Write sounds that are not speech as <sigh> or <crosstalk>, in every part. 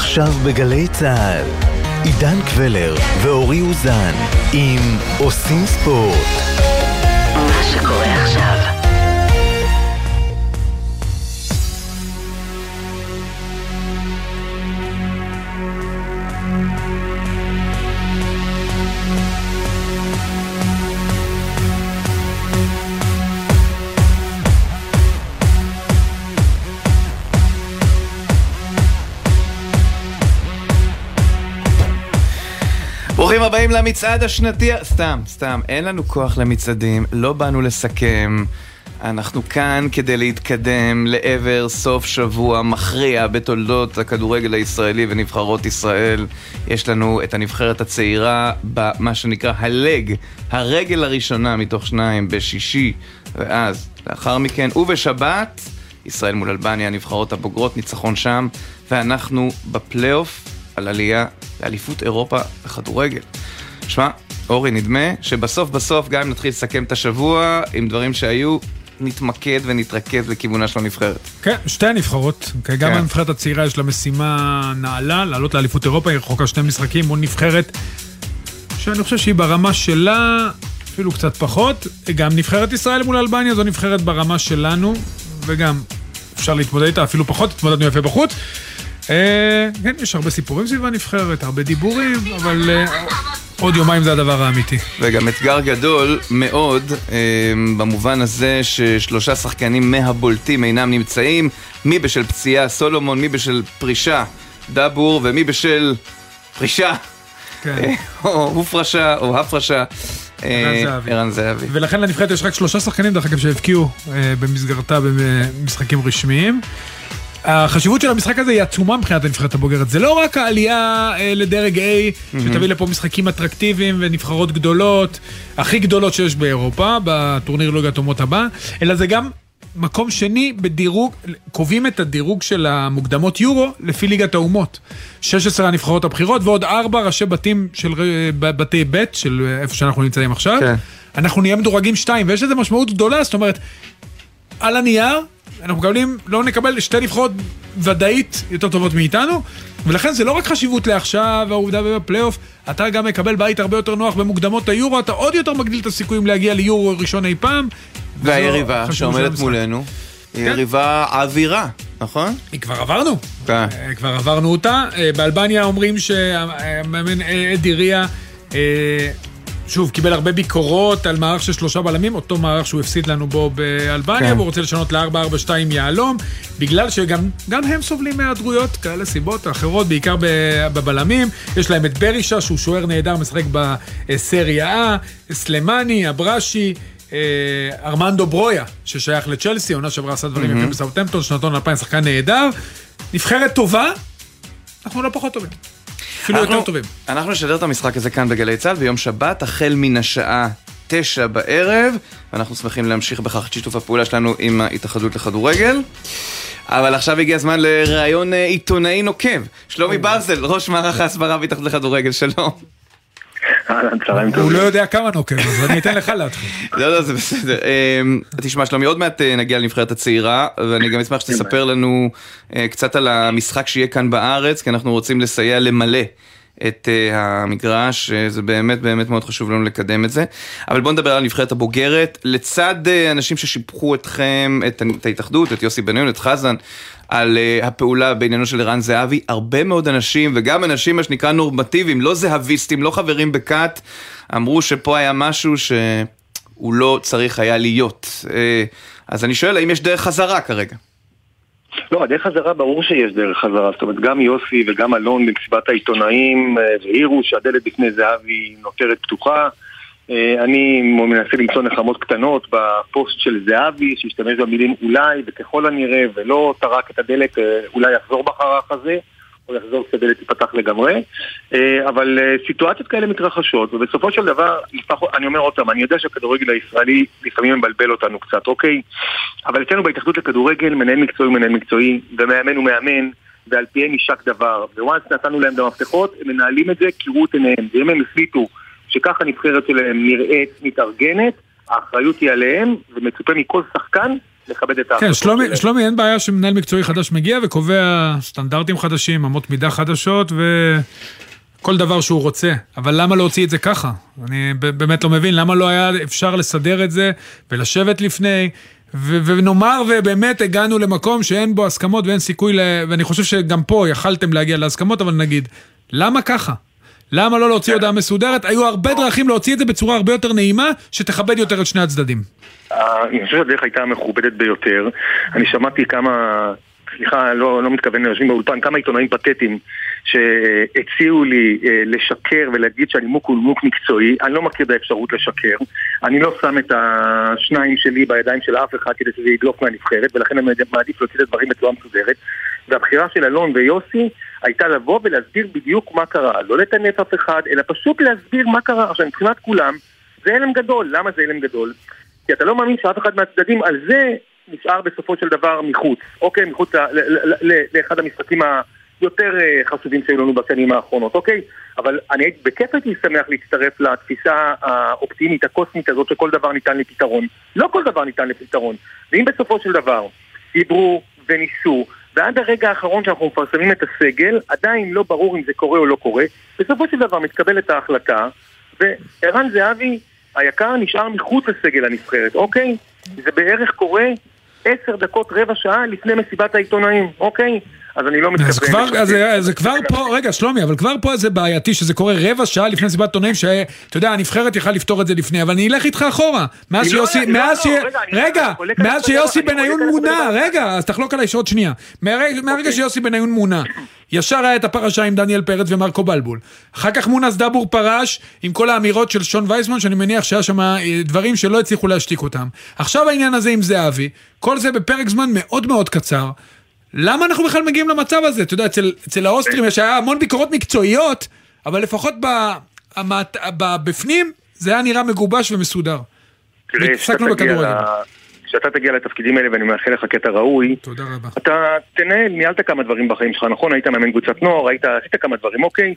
עכשיו בגלי צה"ל, עידן קבלר ואורי אוזן עם עושים ספורט. מה שקורה עכשיו ברוכים הבאים למצעד השנתי, סתם, סתם, אין לנו כוח למצעדים, לא באנו לסכם. אנחנו כאן כדי להתקדם לעבר סוף שבוע מכריע בתולדות הכדורגל הישראלי ונבחרות ישראל. יש לנו את הנבחרת הצעירה במה שנקרא הלג, הרגל הראשונה מתוך שניים בשישי, ואז לאחר מכן, ובשבת, ישראל מול אלבניה, הנבחרות הבוגרות, ניצחון שם, ואנחנו בפלייאוף על עלייה לאליפות אירופה בכדורגל. שמע, אורי, נדמה שבסוף בסוף, גם אם נתחיל לסכם את השבוע עם דברים שהיו, נתמקד ונתרכז לכיוונה של הנבחרת. כן, שתי הנבחרות. כן. גם הנבחרת הצעירה יש לה משימה נעלה, לעלות לאליפות אירופה, היא רחוקה שני משחקים מול נבחרת שאני חושב שהיא ברמה שלה, אפילו קצת פחות. גם נבחרת ישראל מול אלבניה זו נבחרת ברמה שלנו, וגם אפשר להתמודד איתה אפילו פחות, התמודדנו יפה בחוץ. אה, כן, יש הרבה סיפורים סביב הנבחרת, הרבה דיבורים, אבל אה, עוד יומיים זה הדבר האמיתי. וגם אתגר גדול מאוד, אה, במובן הזה ששלושה שחקנים מהבולטים אינם נמצאים, מי בשל פציעה סולומון, מי בשל פרישה דבור, ומי בשל פרישה. כן. או הופרשה, או הפרשה. ערן זהבי. ולכן לנבחרת יש רק שלושה שחקנים, דרך אגב, שהבקיעו במסגרתה במשחקים רשמיים. החשיבות של המשחק הזה היא עצומה מבחינת הנבחרת הבוגרת. זה לא רק העלייה אה, לדרג A. שתביא לפה משחקים אטרקטיביים ונבחרות גדולות, הכי גדולות שיש באירופה, בטורניר ליגת אומות הבא, אלא זה גם מקום שני בדירוג, קובעים את הדירוג של המוקדמות יורו לפי ליגת האומות. 16 הנבחרות הבכירות ועוד 4 ראשי בתים של בתי ב' של איפה שאנחנו נמצאים עכשיו. כן. אנחנו נהיה מדורגים 2, ויש לזה משמעות גדולה, זאת אומרת, על הנייר, אנחנו מקבלים, לא נקבל שתי נבחרות ודאית יותר טובות מאיתנו, ולכן זה לא רק חשיבות לעכשיו, העובדה בפלייאוף, אתה גם מקבל בית הרבה יותר נוח במוקדמות היורו, אתה עוד יותר מגדיל את הסיכויים להגיע ליורו ראשון אי פעם. והיריבה שעומדת מולנו, היא כן. יריבה אווירה, נכון? היא כבר עברנו, כן. אה, כבר עברנו אותה. אה, באלבניה אומרים שהמאמן אדי ריה שוב, קיבל הרבה ביקורות על מערך של שלושה בלמים, אותו מערך שהוא הפסיד לנו בו באלבניה, כן. והוא רוצה לשנות ל-4-4-2 יהלום, בגלל שגם הם סובלים מהיעדרויות, כאלה סיבות אחרות, בעיקר בבלמים. יש להם את ברישה, שהוא שוער נהדר, משחק בסריה A, סלמני, אברשי. אה, ארמנדו ברויה, ששייך לצ'לסי, עונה שעברה עשה דברים יפים בסאוטמפטון, שנתון 2000, שחקן נהדר. נבחרת טובה, אנחנו לא פחות טובים. אפילו יותר טובים. אנחנו נשדר את המשחק הזה כאן בגלי צה"ל ביום שבת, החל מן השעה תשע בערב, ואנחנו שמחים להמשיך בכך את שיתוף הפעולה שלנו עם ההתאחדות לכדורגל. אבל עכשיו הגיע הזמן לראיון אה, עיתונאי נוקב. שלומי ברזל, ראש מערך ההסברה בהתאחדות לכדורגל, שלום. הוא לא יודע כמה נוקב, אז אני אתן לך להתחיל. <laughs> לא, לא, זה בסדר. אמ, תשמע, שלומי, עוד מעט אה, נגיע לנבחרת הצעירה, ואני גם אשמח שתספר לנו אה, קצת על המשחק שיהיה כאן בארץ, כי אנחנו רוצים לסייע למלא. את uh, המגרש, זה באמת באמת מאוד חשוב לנו לקדם את זה. אבל בואו נדבר על הנבחרת הבוגרת. לצד uh, אנשים ששיבחו אתכם, את, את ההתאחדות, את יוסי בניון, את חזן, על הפעולה בעניינו של ערן זהבי, הרבה מאוד אנשים, וגם אנשים מה שנקרא נורמטיביים, לא זהביסטים, לא חברים בכת, אמרו שפה היה משהו שהוא לא צריך היה להיות. אז אני שואל, האם יש דרך חזרה כרגע? לא, הדרך חזרה, ברור שיש דרך חזרה. זאת אומרת, גם יוסי וגם אלון במסיבת העיתונאים העירו שהדלת בפני זהבי נותרת פתוחה. אה, אני מנסה למצוא נחמות קטנות בפוסט של זהבי, שהשתמש במילים אולי וככל הנראה, ולא טרק את הדלת, אה, אולי יחזור בחרך הזה, או יחזור כשהדלת תיפתח לגמרי. אה, אבל סיטואציות כאלה מתרחשות, ובסופו של דבר, אני אומר עוד פעם, אני יודע שהכדורגל הישראלי לפעמים מבלבל אותנו קצת, אוקיי? אבל אצלנו בהתאחדות לכדורגל, מנהל מקצועי הוא מנהל מקצועי, ומאמן הוא מאמן. ועל פיהם יישק דבר, וואנס נתנו להם את המפתחות, הם מנהלים את זה כראות עיניהם, ואם הם החליטו שככה הנבחרת שלהם נראית מתארגנת, האחריות היא עליהם, ומצופה מכל שחקן לכבד את כן, ההחלטות שלומי. שלומי, אין בעיה שמנהל מקצועי חדש מגיע וקובע סטנדרטים חדשים, אמות מידה חדשות וכל דבר שהוא רוצה. אבל למה להוציא את זה ככה? אני באמת לא מבין, למה לא היה אפשר לסדר את זה ולשבת לפני, ו- ונאמר ובאמת הגענו למקום שאין בו הסכמות ואין סיכוי, ל- ואני חושב שגם פה יכלתם להגיע להסכמות, אבל נגיד, למה ככה? למה לא להוציא הודעה מסודרת? היו הרבה דרכים להוציא את זה בצורה הרבה יותר נעימה, שתכבד יותר את שני הצדדים. אני חושב שהדרך הייתה המכובדת ביותר. אני שמעתי כמה, סליחה, לא, לא מתכוון ליושבים באולפן, כמה עיתונאים פתטיים שהציעו לי אה, לשקר ולהגיד שהנימוק הוא נימוק מקצועי. אני לא מכיר את האפשרות לשקר. אני לא שם את השניים שלי בידיים של אף אחד כדי שזה ידלוף מהנבחרת, ולכן אני מעדיף להוציא את הדברים בצורה מסודרת. והבחירה של אלון ויוסי הייתה לבוא ולהסביר בדיוק מה קרה. לא לטנף אף אחד, אלא פשוט להסביר מה קרה. עכשיו, מבחינת כולם, זה הלם גדול. למה זה הלם גדול? כי אתה לא מאמין שאף אחד מהצדדים על זה נשאר בסופו של דבר מחוץ. אוקיי? מחוץ לאחד המשחקים היותר אה, חשובים שהיו לנו בשנים האחרונות, אוקיי? אבל אני בכיף הייתי שמח להצטרף לתפיסה האופטימית, הקוסמית הזאת, שכל דבר ניתן לפתרון. לא כל דבר ניתן לפתרון. ואם בסופו של דבר דיברו וניסו, ועד הרגע האחרון שאנחנו מפרסמים את הסגל, עדיין לא ברור אם זה קורה או לא קורה, בסופו של דבר מתקבלת ההחלטה, וערן זהבי היקר נשאר מחוץ לסגל הנבחרת, אוקיי? זה בערך קורה עשר דקות, רבע שעה לפני מסיבת העיתונאים, אוקיי? אז אני לא מתכוון... אז כבר. אז, זה- זה כבר פה, רגע, שלומי, אבל כבר פה זה בעייתי שזה קורה רבע שעה לפני סיבת עיתונאים, שאתה יודע, הנבחרת יכלה לפתור את זה לפני, אבל אני אלך איתך אחורה. מאז לא- שיוסי, לא- מאז ש... לא, רגע, מאז שיוסי בניון מונה, בדבר. רגע, אז תחלוק עליי שעוד שנייה. מהרגע מהרגע אוקיי. שיוסי בניון מונה, ישר היה את הפרשה עם דניאל פרץ ומרקו בלבול. אחר כך מונס דבור פרש עם כל האמירות של שון וייסמן, שאני מניח שהיה שם אה, דברים שלא הצליחו להשתיק אותם. עכשיו העניין הזה עם זהבי, כל זה בפרק זמן מאוד מאוד קצר. למה אנחנו בכלל מגיעים למצב הזה? אתה יודע, אצל, אצל האוסטרים יש היה המון ביקורות מקצועיות, אבל לפחות ב, המט, ב, בפנים זה היה נראה מגובש ומסודר. תראה, כשאתה תגיע כשאתה תגיע לתפקידים האלה, ואני מאחל לך קטע ראוי, תודה רבה. אתה תנהל, ניהלת כמה דברים בחיים שלך, נכון? היית מאמן קבוצת נוער, היית, עשית כמה דברים, אוקיי?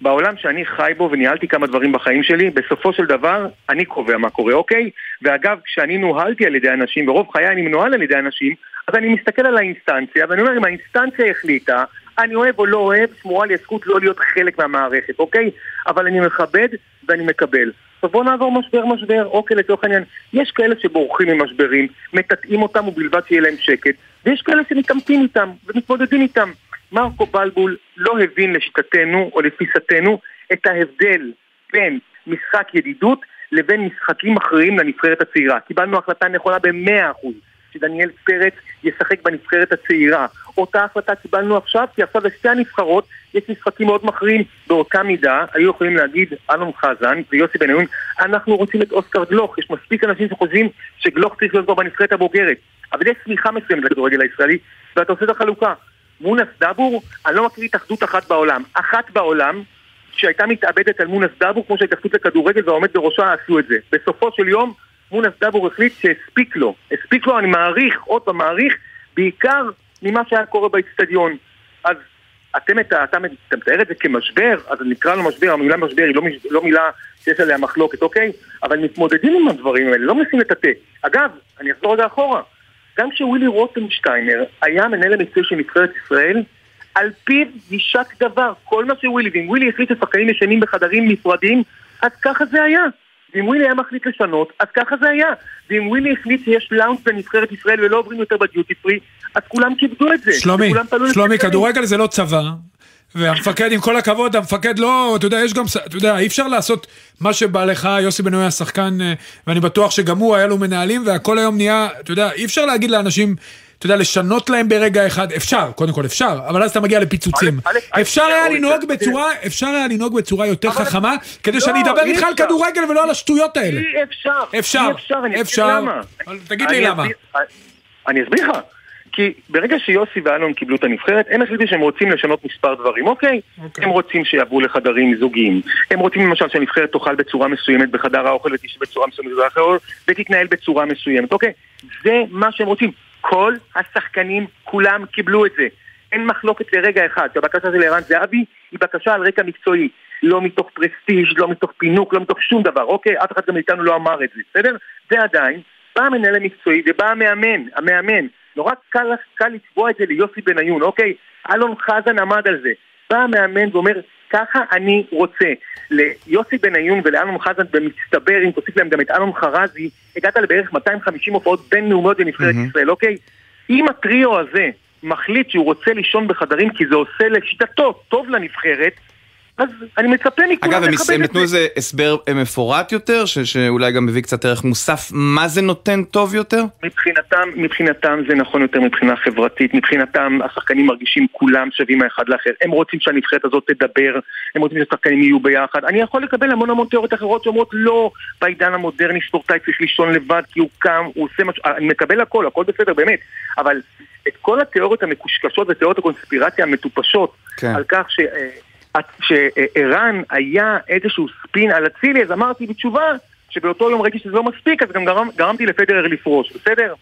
בעולם שאני חי בו וניהלתי כמה דברים בחיים שלי, בסופו של דבר, אני קובע מה קורה, אוקיי? ואגב, כשאני נוהלתי על ידי אנשים, ברוב חיי אני מנוהל על ידי אנשים, אז אני מסתכל על האינסטנציה, ואני אומר, אם האינסטנציה החליטה, אני אוהב או לא אוהב, שמורה לי הזכות לא להיות חלק מהמערכת, אוקיי? אבל אני מכבד ואני מקבל. עכשיו בואו נעבור משבר משבר, אוקיי לצורך העניין. יש כאלה שבורחים ממשברים, מטאטאים אותם ובלבד שיהיה להם שקט, ויש כאלה שמתעמתים איתם ומתמודדים איתם. מרקו בלבול לא הבין לשיטתנו או לתפיסתנו את ההבדל בין משחק ידידות לבין משחקים מכריעים לנבחרת הצעירה. קיבלנו החלטה נכונה במאה אחוז. שדניאל פרץ ישחק בנבחרת הצעירה. אותה החלטה קיבלנו עכשיו, כי עכשיו לשתי הנבחרות יש משחקים מאוד מכריעים. באותה מידה היו יכולים להגיד אלון חזן ויוסי בניון, אנחנו רוצים את אוסקר גלוך. יש מספיק אנשים שחושבים שגלוך צריך להיות כבר בנבחרת הבוגרת. אבל יש צמיחה מסוימת לכדורגל הישראלי, ואתה עושה את החלוקה. מונס דבור, אני לא מכיר התאחדות אחת בעולם. אחת בעולם שהייתה מתאבדת על מונס דבור כמו שההתאחדות לכדורגל והעומד בראשה עשו את זה. בסופו של יום מונס דבור החליט שהספיק לו. הספיק לו, אני מעריך, עוד פעם מעריך, בעיקר ממה שהיה קורה באצטדיון. אז אתם, אתה, אתה, אתה מתאר את זה כמשבר, אז נקרא לו משבר, המילה משבר היא לא, לא מילה שיש עליה מחלוקת, אוקיי? אבל מתמודדים עם הדברים האלה, לא מנסים לטאטא. אגב, אני אחזור רגע אחורה. גם כשווילי רוטנשטיינר היה מנהל המקצועי של נבחרת ישראל, על פיו יישק דבר, כל מה שווילי, ואם ווילי החליט ששחקנים ישנים בחדרים נפרדים, אז ככה זה היה. ואם ווילי היה מחליט לשנות, אז ככה זה היה. ואם ווילי החליט שיש לאונס בנבחרת ישראל ולא עוברים יותר בדיוטי פרי, אז כולם כיבדו את זה. שלומי, שלומי. כדורגל זה לא צבא. והמפקד, עם כל הכבוד, המפקד לא, אתה יודע, יש גם, אתה יודע, אי אפשר לעשות מה שבא לך, יוסי בן היה שחקן, אה, ואני בטוח שגם הוא, היה לו מנהלים, והכל היום נהיה, אתה יודע, אי אפשר להגיד לאנשים, אתה יודע, לשנות להם ברגע אחד, אפשר, קודם כל אפשר, אבל אז אתה מגיע לפיצוצים. אפשר היה א', לנהוג א', בצורה, אפשר היה לנהוג בצורה יותר חכמה, כדי לא, שאני אדבר אי איתך על. כדורגל ולא על השטויות האלה. אי אפשר. אפשר, אי אפשר, אני אפשר. אסביר למה. אבל תגיד לי למה. אסביר- אני אסביר לך. כי ברגע שיוסי ואלון קיבלו את הנבחרת, הם החליטו שהם רוצים לשנות מספר דברים, אוקיי? אוקיי. הם רוצים שיעברו לחדרים זוגיים. הם רוצים למשל שהנבחרת תאכל בצורה מסוימת בחדר האוכל ותשב בצורה מסוימת ותתנהל בצורה מסוימת, אוקיי? זה מה שהם רוצים. כל השחקנים כולם קיבלו את זה. אין מחלוקת לרגע אחד שהבקשה של ערן זהבי היא בקשה על רקע מקצועי. לא מתוך פרסטיג', לא מתוך פינוק, לא מתוך שום דבר, אוקיי? אף אחד גם מאיתנו לא אמר את זה, בסדר? ועדיין, בא המנהל המקצועי ובא המאמן, המאמן. נורא קל, קל לצבוע את זה ליוסי בניון, אוקיי? אלון חזן עמד על זה. בא המאמן ואומר, ככה אני רוצה. ליוסי בניון ולאלון חזן במצטבר, אם תוסיף להם גם את אלון חרזי, הגעת לבערך 250 הופעות בינלאומיות בנבחרת מהמם. ישראל, אוקיי? אם הטריו הזה מחליט שהוא רוצה לישון בחדרים כי זה עושה לשיטתו טוב לנבחרת, אז אני מצפה מכולם אגב, הם לכבד הם את נתנו זה. איזה הסבר אה, מפורט יותר, ש- שאולי גם מביא קצת ערך מוסף, מה זה נותן טוב יותר? מבחינתם, מבחינתם זה נכון יותר מבחינה חברתית, מבחינתם השחקנים מרגישים כולם שווים האחד לאחר, הם רוצים שהנבחרת הזאת תדבר, הם רוצים שהשחקנים יהיו ביחד, אני יכול לקבל המון המון תיאוריות אחרות שאומרות לא, בעידן המודרני ספורטאי צריך לישון לבד כי הוא קם, הוא עושה משהו, אני מקבל הכל, הכל בסדר באמת, אבל את כל התיאוריות המקושקשות ותיאוריות הקונספירציה המטופשות כן. על כך ש... שערן היה איזשהו ספין על אצילי, אז אמרתי בתשובה שבאותו יום ראיתי שזה לא מספיק, אז גם גרם, גרמתי לפדרר לפרוש, בסדר?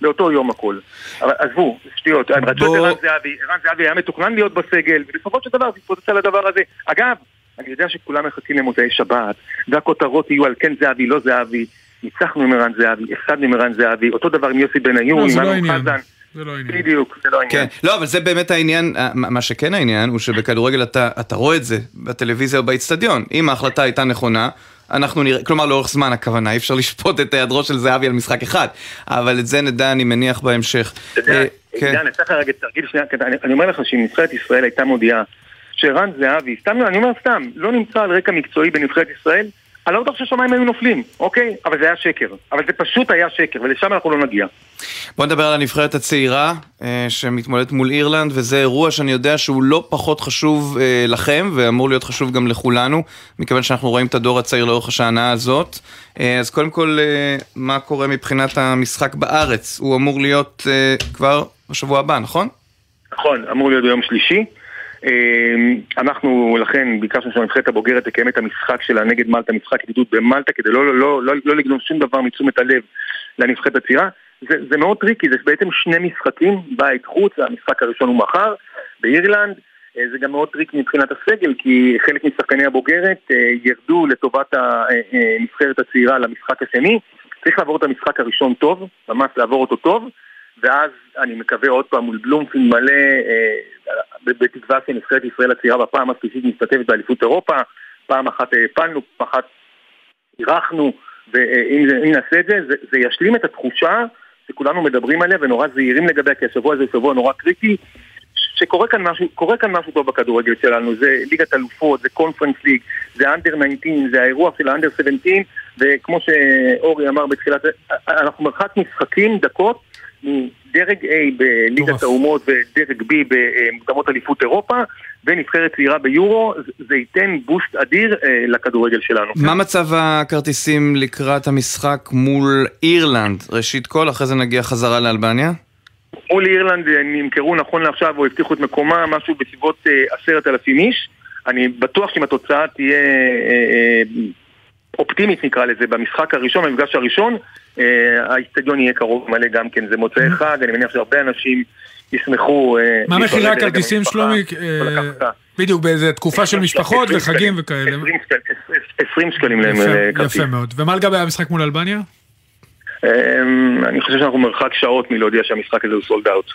באותו יום הכל. אבל עזבו, שטויות, הם רצו את ערן זהבי, ערן זהבי היה מתוכנן להיות בסגל, ובסופו של דבר זה התפוצץ על הדבר הזה. אגב, אני יודע שכולם מחכים למוצאי שבת, והכותרות יהיו על כן זהבי, לא זהבי, ניצחנו עם ערן זהבי, הפסדנו עם ערן זהבי, אותו דבר עם יוסי בניון, לא, עם לא העניין. חזן, זה לא העניין. בדיוק, זה לא כן, העניין. לא, אבל זה באמת העניין, אה, מה שכן העניין, הוא שבכדורגל אתה, אתה רואה את זה בטלוויזיה או באיצטדיון. אם ההחלטה הייתה נכונה, אנחנו נראה, כלומר לאורך זמן הכוונה, אי אפשר לשפוט את היעדרו של זהבי על משחק אחד, אבל את זה נדע, אני מניח, בהמשך. אתה יודע, אה, כן. עידן, אני צריך רגע תרגיל שנייה, אני אני אומר לך שאם נבחרת ישראל הייתה מודיעה שרן זהבי, סתם, אני אומר סתם, לא נמצא על רקע מקצועי בנבחרת ישראל, אני לא בטוח שהשמיים היו נופלים, אוקיי? אבל זה היה שקר. אבל זה פשוט היה שקר, ולשם אנחנו לא נגיע. בוא נדבר על הנבחרת הצעירה אה, שמתמודדת מול אירלנד, וזה אירוע שאני יודע שהוא לא פחות חשוב אה, לכם, ואמור להיות חשוב גם לכולנו, מכיוון שאנחנו רואים את הדור הצעיר לאורך השנה הזאת. אה, אז קודם כל, אה, מה קורה מבחינת המשחק בארץ? הוא אמור להיות אה, כבר בשבוע הבא, נכון? נכון, אמור להיות ביום שלישי. אמ, אנחנו לכן ביקשנו שהנבחרת הבוגרת תקיים את המשחק שלה נגד מלטה, משחק ידידות במלטה, כדי לא, לא, לא, לא לגנוב שום דבר מתשומת הלב לנבחרת הצעירה. זה, זה מאוד טריקי, זה בעצם שני משחקים, בית חוץ, המשחק הראשון הוא מחר, באירלנד. אה, זה גם מאוד טריקי מבחינת הסגל, כי חלק משחקני הבוגרת אה, ירדו לטובת הנבחרת הצעירה למשחק השני. צריך לעבור את המשחק הראשון טוב, ממש לעבור אותו טוב, ואז אני מקווה עוד פעם מול בלומפילד מלא, אה, בתקווה שנבחרת ישראל הצעירה בפעם השלישית משתתפת באליפות אירופה, פעם אחת העפלנו, פעם אחת אירחנו, ואם נעשה את זה, זה, זה ישלים את התחושה שכולנו מדברים עליה ונורא זהירים לגביה, כי השבוע הזה הוא שבוע נורא קריטי, שקורה כאן משהו, כאן משהו טוב בכדורגל שלנו, זה ליגת אלופות, זה קונפרנס ליג, זה אנדר 19, זה האירוע של האנדר 17, וכמו שאורי אמר בתחילת, אנחנו מרחק משחקים, דקות, מדרג A בליגת. האומות ודרג B במוקדמות אליפות אירופה, ונבחרת צעירה ביורו, זה- ייתן בוסט אדיר אה, לכדורגל שלנו. מה מצב הכרטיסים לקראת המשחק מול אירלנד? ראשית כל, אחרי זה נגיע חזרה לאלבניה? מול אירלנד אה, נמכרו נכון לעכשיו או הבטיחו את מקומם משהו בסביבות אה, עשרת אלפים איש. אני בטוח שאם התוצאה תהיה אופטימית נקרא לזה במשחק הראשון, במפגש הראשון, האיצטדיון יהיה קרוב מלא גם כן, זה מוצאי חג, אני מניח שהרבה אנשים ישמחו. אה, מה מחירי הכרטיסים, שלומי? אה. בדיוק, באיזה תקופה של משפחות 20 וחגים וכאלה. 20 שקלים- 20 שקלים להם אה, כרטיס. יפה מאוד. ומה לגבי המשחק מול אלבניה? אמ, אני חושב שאנחנו מרחק שעות מלהודיע שהמשחק הזה הוא סולד אאוט.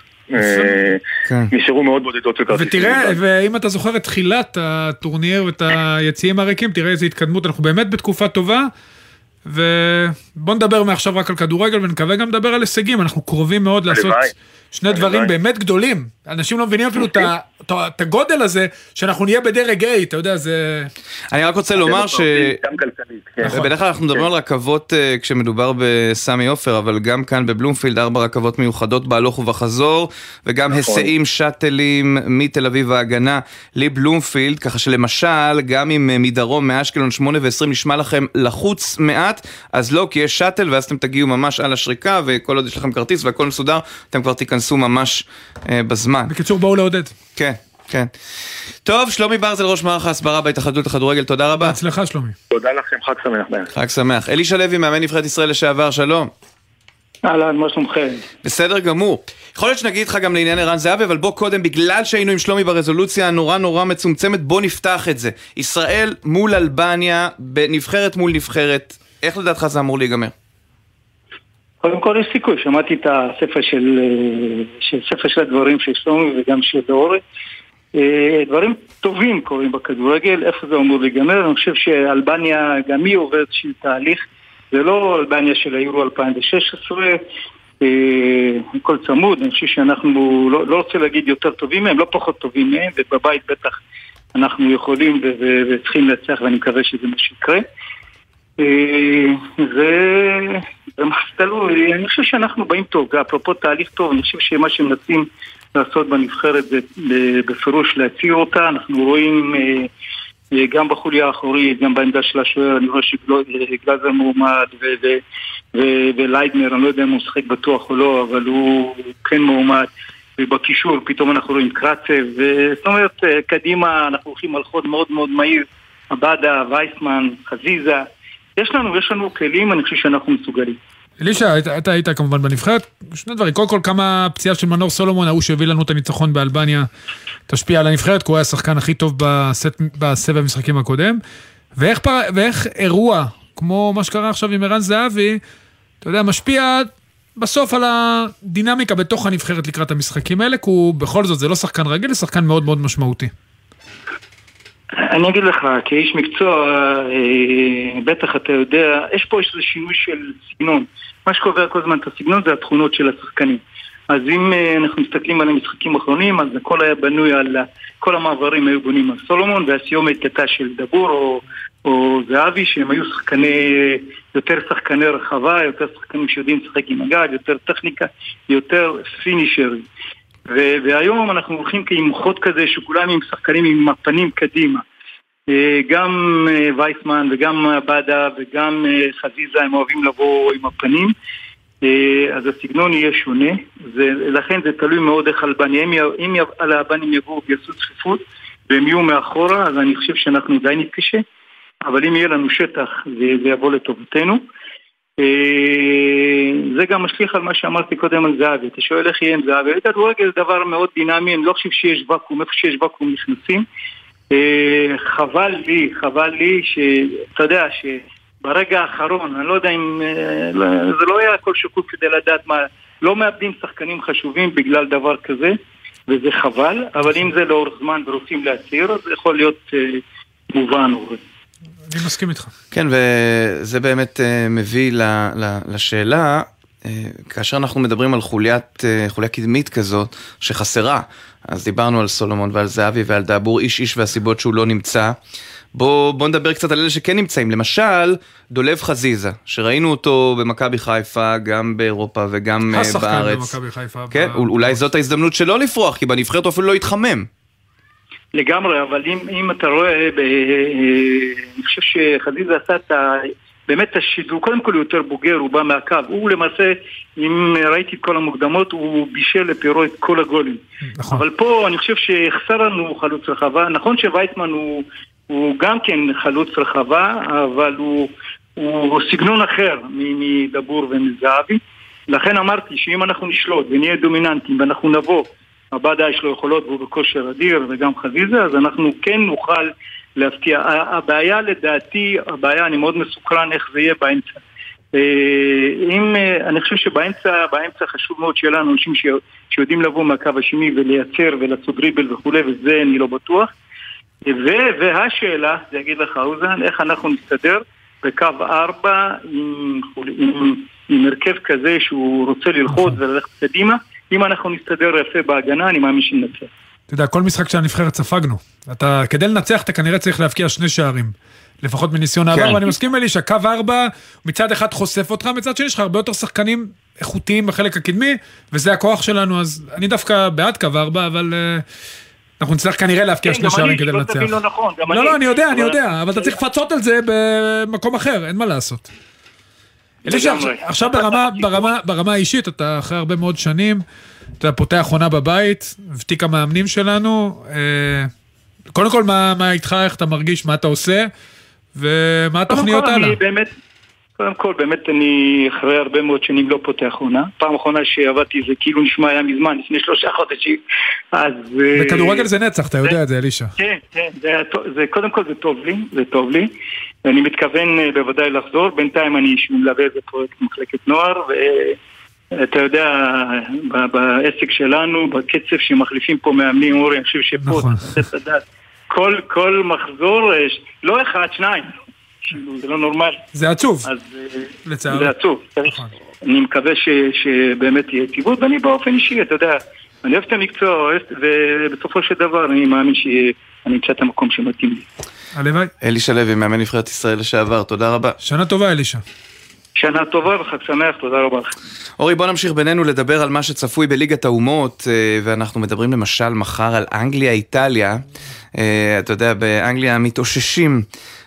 כן. נשארו מאוד בודדות של כרטיסים. ותראה. ואם אתה זוכר את תחילת הטורניר ואת היציעים הריקים, תראה איזה התקדמות, אנחנו באמת בתקופה טובה. ובוא נדבר מעכשיו רק על כדורגל ונקווה גם לדבר על הישגים, אנחנו קרובים מאוד לעשות. שני. דברים באמת גדולים. אנשים לא מבינים אפילו את הגודל הזה, שאנחנו נהיה בדרג A, אתה יודע, זה... אני רק רוצה לומר ש... כן. נכון. בדרך כלל אנחנו מדברים על רכבות אה, כשמדובר בסמי עופר, אבל גם כאן בבלומפילד ארבע רכבות מיוחדות בהלוך ובחזור, וגם נכון. היסעים שאטלים מתל אביב ההגנה לבלומפילד, ככה שלמשל, גם אם אה, מדרום מאשקלון 8 ו-20 נשמע לכם לחוץ מעט, אז לא, כי יש שאטל ואז אתם תגיעו ממש על השריקה, וכל עוד יש לכם כרטיס והכל מסודר, אתם כבר תיכנסו ממש אה, בזמן. בקיצור, בואו לעודד. כן, כן. טוב, שלומי ברזל, ראש מערך ההסברה בהתאחדות לכדורגל, תודה רבה. בהצלחה, שלומי. תודה לכם, חג שמח. חג שמח. אלישע לוי, מאמן נבחרת ישראל לשעבר, שלום. אהלן, מה שלומכם? בסדר גמור. יכול להיות שנגיד לך גם לעניין ערן זהבי, אבל בוא קודם, בגלל שהיינו עם שלומי ברזולוציה הנורא נורא מצומצמת, בוא נפתח את זה. ישראל מול אלבניה, בנבחרת מול נבחרת, איך לדעתך זה אמור להיגמר? קודם כל יש סיכוי, שמעתי את הספר של, אה, של ספר של הדברים של שלומי וגם של אורי. אה, דברים טובים קורים בכדורגל, איפה זה אמור להיגמר? אני חושב שאלבניה גם היא עוברת איזשהו תהליך, זה לא אלבניה של היורו 2016, אה, הכל צמוד, אני חושב שאנחנו, לא, לא רוצה להגיד יותר טובים מהם, לא פחות טובים מהם, ובבית בטח אנחנו יכולים וצריכים לנצח ואני מקווה שזה מה שיקרה. זה תלוי, אני חושב שאנחנו באים טוב, אפרופו תהליך טוב, אני חושב שמה שמנסים לעשות בנבחרת זה בפירוש להציע אותה, אנחנו רואים אה, אה, גם בחוליה האחורית, גם בעמדה של השוער, אני רואה שגלאזר מועמד וליידנר, אני לא יודע אם הוא משחק בטוח או לא, אבל הוא כן מועמד. ובקישור פתאום אנחנו רואים קרצב, זאת אומרת, אה, קדימה אנחנו הולכים על חוד מאוד מאוד מהיר, עבדה, וייסמן, חזיזה. יש לנו, יש לנו כלים, אני חושב שאנחנו מסוגלים. אלישע, אתה היית כמובן בנבחרת, שני דברים, קודם כל כמה פציעה של מנור סולומון, ההוא שהביא לנו את הניצחון באלבניה, תשפיע על הנבחרת, כי הוא היה השחקן הכי טוב בסט, בסבב המשחקים הקודם, ואיך, פר, ואיך אירוע, כמו מה שקרה עכשיו עם ערן זהבי, אתה יודע, משפיע בסוף על הדינמיקה בתוך הנבחרת לקראת המשחקים האלה, כי הוא בכל זאת, זה לא שחקן רגיל, זה שחקן מאוד מאוד משמעותי. אני אגיד לך, כאיש מקצוע, אה, בטח אתה יודע, יש פה איזה שינוי של סגנון. מה שקובע כל הזמן את הסגנון זה התכונות של השחקנים. אז אם אה, אנחנו מסתכלים על המשחקים האחרונים, אז הכל היה בנוי על... כל המעברים היו בונים על סולומון, והסיומת הייתה של דבור או, או זהבי, שהם היו שחקני... יותר שחקני רחבה, יותר שחקנים שיודעים לשחק עם הגג, יותר טכניקה, יותר פינישרים. והיום אנחנו הולכים עם חוד כזה שכולם עם שחקנים עם הפנים קדימה. אה, גם אה, וייסמן וגם עבדה וגם אה, חזיזה הם אוהבים לבוא עם הפנים. אז הסגנון יהיה שונה. ולכן זה תלוי מאוד איך אלבניה אם על האלבנים יבואו ויעשו צפיפות והם יהיו מאחורה אז אני חושב שאנחנו די נתקשה. אבל אם יהיה לנו שטח זה יבוא לטובתנו זה גם משליך על מה שאמרתי קודם על זהבי. אתה שואל איך יהיה עם זהבי? כדורגל זה דבר מאוד דינמי אני לא חושב שיש ואקום איפה שיש ואקום נכנסים. אה, חבל לי, חבל לי שאתה יודע שברגע האחרון, אני לא יודע אם, אה, לא, זה לא היה הכל שקול כדי לדעת מה, לא מאבדים שחקנים חשובים בגלל דבר כזה וזה חבל, אבל אם זה לאורך זמן ורוצים להצהיר, אז זה יכול להיות אה, מובן. אני מסכים איתך. כן, וזה באמת מביא לשאלה, כאשר אנחנו מדברים על חוליית, חוליה קדמית כזאת, שחסרה, אז דיברנו על סולומון ועל זהבי ועל דאבור איש איש והסיבות שהוא לא נמצא. בואו בוא נדבר קצת על אלה שכן נמצאים. למשל, דולב חזיזה, שראינו אותו במכבי חיפה, גם באירופה וגם בארץ. במכבי חיפה. כן, ב... אולי זאת ההזדמנות שלו לפרוח, כי בנבחרת הוא אפילו לא התחמם. לגמרי, אבל אם, אם אתה רואה, ב... אה, אני חושב שחזיזה עשה את ה... באמת השידור, קודם כל הוא יותר בוגר, הוא בא מהקו. הוא למעשה, אם ראיתי את כל המוקדמות, הוא בישל לפירו את כל הגולים. נכון. אבל פה אני חושב שחסר לנו חלוץ רחבה. נכון שווייטמן הוא, הוא גם כן חלוץ רחבה, אבל הוא, הוא סגנון אחר מדבור ומזהבי. לכן אמרתי שאם אנחנו נשלוט ונהיה דומיננטים ואנחנו נבוא, עבדה יש לו יכולות והוא בכושר אדיר וגם חזיזה, אז אנחנו כן נוכל להפתיע. הבעיה לדעתי, הבעיה, אני מאוד מסוקרן איך זה יהיה באמצע. אה, אם, אה, אני חושב שבאמצע באמצע חשוב מאוד שיהיה לנו אנשים שיודעים לבוא מהקו השני ולייצר ולעשות דריבל וכולי, וזה אני לא בטוח. ו, והשאלה, זה יגיד לך אוזן, איך אנחנו נסתדר בקו ארבע עם, עם, עם הרכב כזה שהוא רוצה ללחוץ וללכת קדימה. אם אנחנו נסתדר יפה בהגנה, אני מאמין שננצח. אתה יודע, כל משחק של הנבחרת ספגנו. אתה, כדי לנצח אתה כנראה צריך להבקיע שני שערים. לפחות מניסיון העבר, כן. ואני מסכים לי שהקו ארבע מצד אחד חושף אותך, מצד שני יש לך הרבה יותר שחקנים איכותיים בחלק הקדמי, וזה הכוח שלנו, אז אני דווקא בעד קו ארבע, אבל uh, אנחנו נצטרך כנראה להבקיע כן, שני שערים כדי לנצח. לא, נכון, לא, אני, לא, אני יודע, אני יודע, אבל אתה צריך לפצות על זה במקום אחר, אין מה לעשות. אלישע, עכשיו ברמה, ברמה, ברמה האישית, אתה אחרי הרבה מאוד שנים, אתה פותח עונה בבית, ותיק המאמנים שלנו. אה, קודם כל, מה, מה איתך, איך אתה מרגיש, מה אתה עושה, ומה התוכניות הלאה? קודם כל, באמת אני אחרי הרבה מאוד שנים לא פותח עונה. פעם אחרונה שעבדתי זה כאילו נשמע היה מזמן, לפני שלושה חודשים. אז... אה, בכדורגל זה נצח, אתה יודע את זה, אלישע. כן, כן, זה, קודם כל זה טוב לי, זה טוב לי. ואני מתכוון אה, בוודאי לחזור. בינתיים אני מלווה איזה פרויקט מחלקת נוער, ואתה יודע, ב- בעסק שלנו, בקצב שמחליפים פה מאמנים, אורי, אני חושב שפה נכון. צריך. כל, כל מחזור, אה, לא אחד, שניים. כאילו, זה לא נורמלי. זה עצוב, אה, לצערי. זה עצוב. נכון. אני מקווה ש, שבאמת תהיה יציבות, ואני באופן אישי, אתה יודע, אני אוהב את המקצוע, ובסופו של דבר אני מאמין שאני אמצא את המקום שמתאים לי. הלוואי. אלישע לוי, מאמן נבחרת ישראל לשעבר, תודה רבה. שנה טובה, אלישע. שנה טובה וחג שמח, תודה רבה לך. אורי, בוא נמשיך בינינו לדבר על מה שצפוי בליגת האומות, אה, ואנחנו מדברים למשל מחר על אנגליה-איטליה. אה, אתה יודע, באנגליה מתאוששים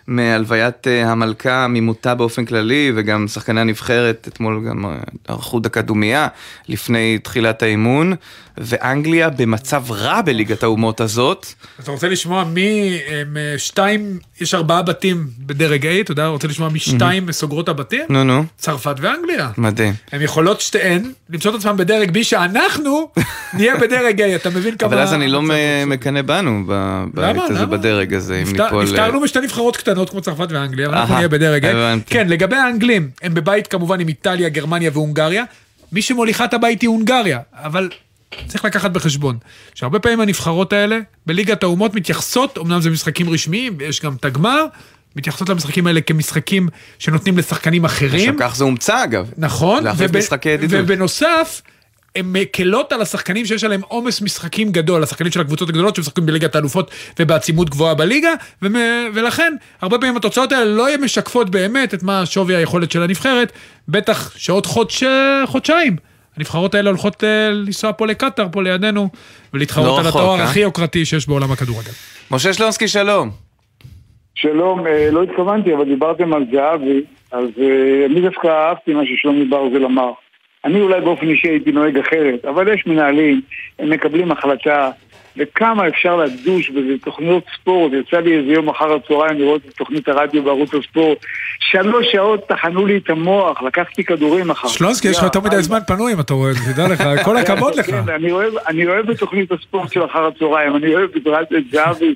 מהלוויית אה, המלכה, ממותה באופן כללי, וגם שחקני הנבחרת, אתמול גם אה, ערכו דקה דומייה לפני תחילת האימון, ואנגליה במצב רע בליגת האומות הזאת. אתה רוצה לשמוע מי הם, אה, שתיים, יש ארבעה בתים בדרג A, אתה יודע, רוצה לשמוע מי שתיים סוגרות הבתים? נו נו, צרפת ואנגליה. מדהים. הן יכולות שתיהן למצוא את עצמן בדרג B שאנחנו <laughs> נהיה בדרג A, אתה מבין כמה... אבל אז אני לא. מקנא בנו ב- בעת הזה? בדרג הזה, אם ניפול... נפטרנו בשתי נבחרות קטנות כמו צרפת ואנגליה, ואנחנו אהה, נהיה בדרג. הבנתי. כן, לגבי האנגלים, הם בבית כמובן עם איטליה, גרמניה והונגריה. מי שמוליכה את הבית היא הונגריה, אבל צריך לקחת בחשבון שהרבה פעמים הנבחרות האלה בליגת האומות מתייחסות, אמנם זה משחקים רשמיים, יש גם את הגמר, מתייחסות למשחקים האלה כמשחקים שנותנים לשחקנים אחרים. עכשיו כך זה הומצא אגב. נכון, להחליף וב- משחקי ידידות. ובנוסף, הן מקלות על השחקנים שיש עליהם עומס משחקים גדול, השחקנים של הקבוצות הגדולות שמשחקים בליגת האלופות ובעצימות גבוהה בליגה, ומ- ולכן הרבה פעמים התוצאות האלה לא משקפות באמת את מה שווי היכולת של הנבחרת, בטח שעוד חודש, חודשיים. הנבחרות האלה הולכות אה, לנסוע פה לקטאר, פה לידינו, ולהתחרות לא על רחוק, התואר אה? הכי יוקרתי שיש בעולם הכדורגל. משה שלונסקי, שלום. שלום, אה, לא התכוונתי, אבל דיברתם על זהבי, אז אה, אני דווקא אהבתי מה ששלומי ברזל אמר. אני אולי באופן אישי הייתי נוהג אחרת, אבל יש מנהלים, הם מקבלים החלטה, וכמה אפשר לדוש בזה, תוכניות ספורט, יצא לי איזה יום אחר הצהריים לראות את תוכנית הרדיו בערוץ הספורט, שלוש שעות טחנו לי את המוח, לקחתי כדורים אחר. שלונסקי, יש לך יותר מדי זמן פנוי אם אתה רואה, תדע לך, <laughs> כל הכבוד לך. כן, אני אוהב, את תוכנית הספורט של אחר הצהריים, אני אוהב את זהבי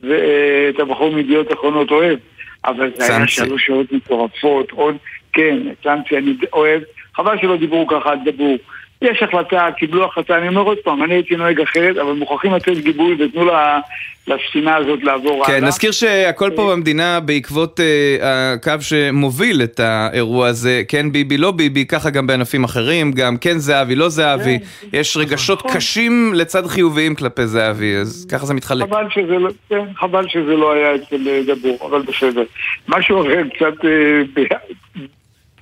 ואת הבחור מידיעות אחרונות אוהב, אבל זה היה. שלוש שעות מטורפות, עוד, כן, צאנצי אני אוהב, חבל שלא דיברו ככה דבור. יש החלטה, קיבלו החלטה, אני אומר עוד פעם, אני הייתי נוהג אחרת, אבל מוכרחים לתת גיבוי ותנו לה- לספינה הזאת לעבור כן, הלאה. נזכיר שהכל פה במדינה בעקבות אה, הקו שמוביל את האירוע הזה, כן ביבי, לא ביבי, ככה גם בענפים אחרים, גם כן זהבי, לא זהבי. יש רגשות נכון. קשים לצד חיוביים כלפי זהבי, אז ככה זה מתחלק. חבל שזה לא, כן, חבל שזה לא היה אצל אה, דבור, אבל בסדר. משהו אחר קצת אה, ב-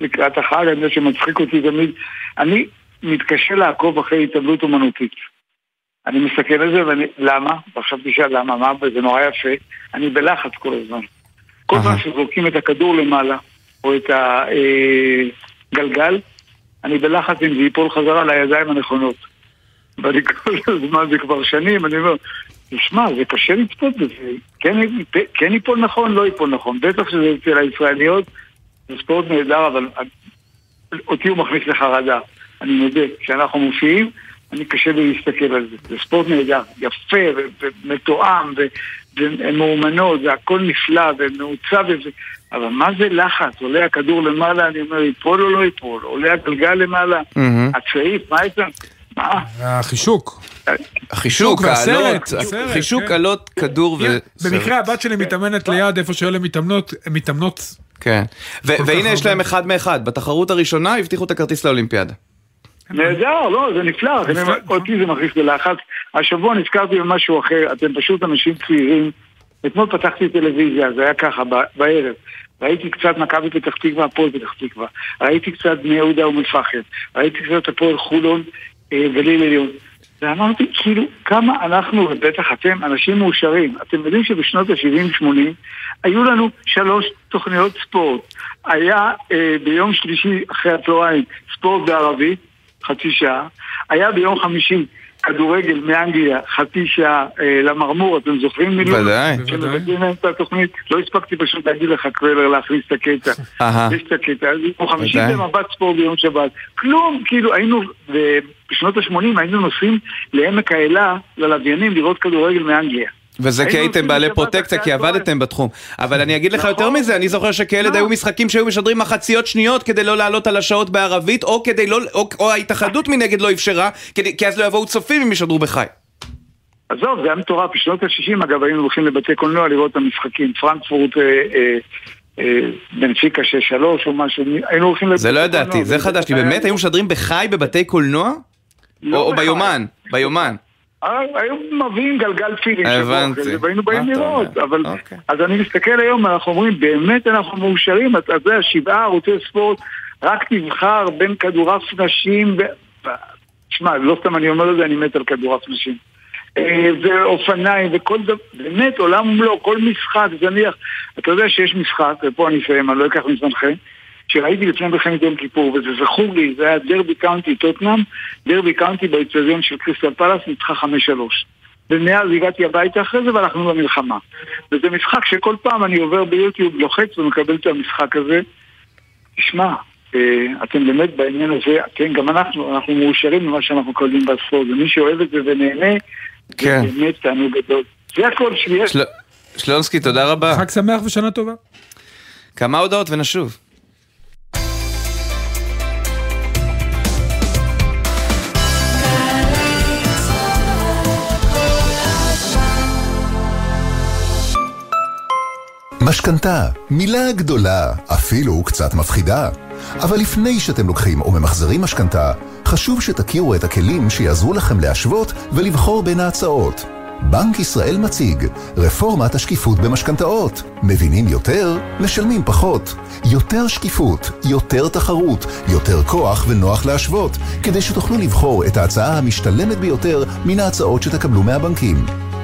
לקראת החג, אני יודע שמצחיק אותי תמיד. אני מתקשה לעקוב אחרי התעמלות אומנותית. אני מסתכל על זה, ואני, למה? ועכשיו תשאל למה, מה, זה נורא יפה. אני בלחץ כל הזמן. כל. פעם שזורקים את הכדור למעלה, או את הגלגל, אני בלחץ אם זה ייפול חזרה לידיים הנכונות. ואני <laughs> כל הזמן, זה כבר שנים, אני אומר, תשמע, זה קשה לצפות בזה. כן, כן ייפול נכון, לא ייפול נכון. בטח שזה אצל הישראליות, זה ספורט נהדר, אבל אותי הוא מכניס לחרדה. אני מודה, כשאנחנו מופיעים, אני קשה לי להסתכל על זה. זה ספורט נהדר, יפה ו- ומתואם ו- ומאומנות, זה הכל נפלא ומעוצב וזה, אבל מה זה לחץ? עולה הכדור למעלה, אני אומר, ייפול או לא ייפול? עולה הגלגל למעלה? הצעיף, מה? מה? החישוק. החישוק, והסרט, העלות, הסרט, חישוק. עלות, כדור וסרט. במקרה הבת שלי מתאמנת ליד איפה שאלה מתאמנות, הן מתאמנות כן. והנה יש. להם אחד מאחד, בתחרות הראשונה הבטיחו את הכרטיס לאולימפיאדה. נהדר, לא, זה נפלא, אותי זה מכניס ללחץ. השבוע נזכרתי במשהו אחר, אתם פשוט אנשים צעירים. אתמול פתחתי טלוויזיה, זה היה ככה, בערב. ראיתי קצת מכבי פתח תקווה, הפועל פתח תקווה. ראיתי קצת בני יהודה אום אל-פחם. ראיתי קצת הפועל חולון אה, גליל עליון. ואמרתי, כאילו, כמה אנחנו, ובטח אתם, אנשים מאושרים. אתם יודעים שבשנות ה-70-80 היו לנו שלוש תוכניות ספורט. היה אה, ביום שלישי אחרי הצהריים ספורט בערבית, חצי שעה. היה ביום חמישי כדורגל מאנגליה, חצי שעה אה, למרמור, אתם זוכרים מילואים? ודאי. שמבטאים להם את התוכנית, לא הספקתי פשוט להגיד לך, קוולר, להכניס את הקטע. <laughs> אהה. יש את הקטע, אז כמו חמישי. במבט ספורט ביום שבת. כלום, כאילו, היינו, בשנות ה-80 היינו נוסעים לעמק האלה, ללוויינים, לראות כדורגל מאנגליה. וזה כי הייתם בעלי פרוטקציה, כי. עבדתם בתחום. אבל אני אגיד לך נכון. יותר מזה, אני זוכר שכילד? היו משחקים שהיו משדרים מחציות שניות כדי לא לעלות על השעות בערבית, או כדי לא, או- ההתאחדות מנגד לא אפשרה, כי אז לא יבואו צופים אם ישדרו בחי. עזוב, זה היה מטורף. בשנות ה-60, אגב, היינו הולכים לבתי קולנוע לראות את המשחקים. פרנקפורט, אה, אה, אה, בנפיקה 6-3 או משהו, היינו הולכים לבתי זה לא קולנוע. ידעתי, זה חדש לי. באמת היו משדרים בחי בבתי קולנוע? לא או. ביומן, ביומן. אה, היו מביאים גלגל פילים הבנתי. והיינו באים לראות? אבל אוקיי. אז אני מסתכל היום, אנחנו אומרים, באמת אנחנו מאושרים, אתה יודע, שבעה ערוצי ספורט, רק תבחר בין כדורעף נשים, ו- שמע, לא סתם אני אומר את זה, אני מת על כדורעף נשים. אה, ואופניים וכל דבר, באמת עולם ומלואו, כל משחק זניח. אתה יודע שיש משחק, ופה אני אסיים, אני לא אקח מזמנכם, שראיתי לפני מלחמת יום כיפור, וזה זכור לי, זה היה דרבי קאונטי טוטנאם, דרבי קאונטי באצטדיון של קריסטל פלאס, ניצחה 5-3. ומאז הגעתי הביתה אחרי זה והלכנו למלחמה. וזה משחק שכל פעם אני עובר ביוטיוב, לוחץ ומקבל את המשחק הזה. תשמע, אה, אתם באמת בעניין הזה, כן, גם אנחנו, אנחנו מאושרים ממה שאנחנו מקבלים בספורט, ומי שאוהב את זה ונהנה, כן. זה באמת תענוג גדול. זה הכל שיש. של- שלונסקי, תודה רבה. חג שמח ושנה טובה. כמה הודעות ונשוב. משכנתה, מילה גדולה, אפילו קצת מפחידה. אבל לפני שאתם לוקחים או ממחזרים משכנתה, חשוב שתכירו את הכלים שיעזרו לכם להשוות ולבחור בין ההצעות. בנק ישראל מציג רפורמת השקיפות במשכנתאות. מבינים יותר? משלמים פחות. יותר שקיפות, יותר תחרות, יותר כוח ונוח להשוות, כדי שתוכלו לבחור את ההצעה המשתלמת ביותר מן ההצעות שתקבלו מהבנקים.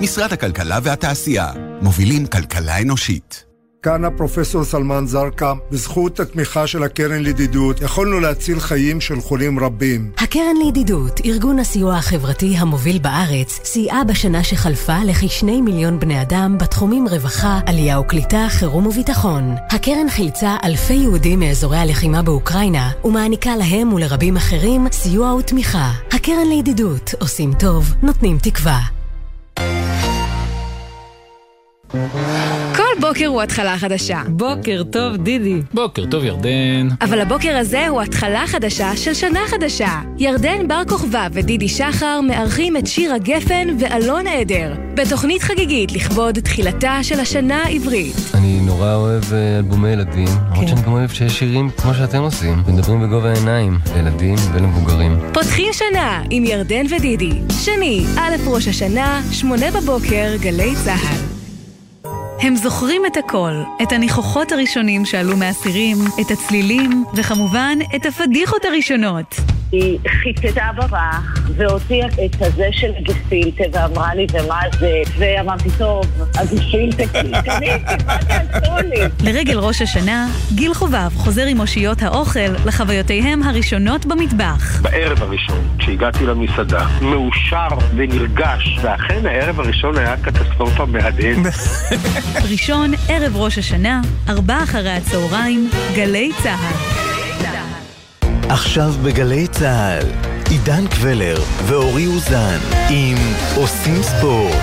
משרד הכלכלה והתעשייה. מובילים כלכלה אנושית. כאן הפרופסור סלמן זרקא, בזכות התמיכה של הקרן לידידות, יכולנו להציל חיים של חולים רבים. הקרן לידידות, ארגון הסיוע החברתי המוביל בארץ, סייעה בשנה שחלפה לכשני מיליון בני אדם בתחומים רווחה, עלייה וקליטה, חירום וביטחון. הקרן חילצה אלפי יהודים מאזורי הלחימה באוקראינה, ומעניקה להם ולרבים אחרים סיוע ותמיכה. הקרן לידידות, עושים טוב, נותנים תקווה. כל בוקר הוא התחלה חדשה. בוקר טוב, דידי. בוקר טוב, ירדן. אבל הבוקר הזה הוא התחלה חדשה של שנה חדשה. ירדן בר כוכבא ודידי שחר מארחים את שיר הגפן ואלון עדר, בתוכנית חגיגית לכבוד תחילתה של השנה העברית. אני נורא אוהב אה, אלבומי ילדים, למרות שאני גם אוהב שיש שירים כמו שאתם עושים, מדברים בגובה העיניים, לילדים ולמבוגרים. פותחים שנה עם ירדן ודידי. שני, א' ראש השנה, שמונה בבוקר, גלי צה"ל. הם זוכרים את הכל, את הניחוחות הראשונים שעלו מהסירים, את הצלילים, וכמובן, את הפדיחות הראשונות. היא חיטטה ברך והוציאה את הזה של הגפילטה ואמרה לי ומה זה ואמרתי טוב, הגפילטה קניתי, מה תעשו לי? לרגל ראש השנה, גיל חובב חוזר עם אושיות האוכל לחוויותיהם הראשונות במטבח. בערב הראשון, כשהגעתי למסעדה, מאושר ונרגש, ואכן הערב הראשון היה קטסטרופה מהדהד. <laughs> ראשון, ערב ראש השנה, ארבע אחרי הצהריים, גלי צה"ל. עכשיו בגלי צה"ל, עידן קבלר ואורי אוזן עם עושים ספורט.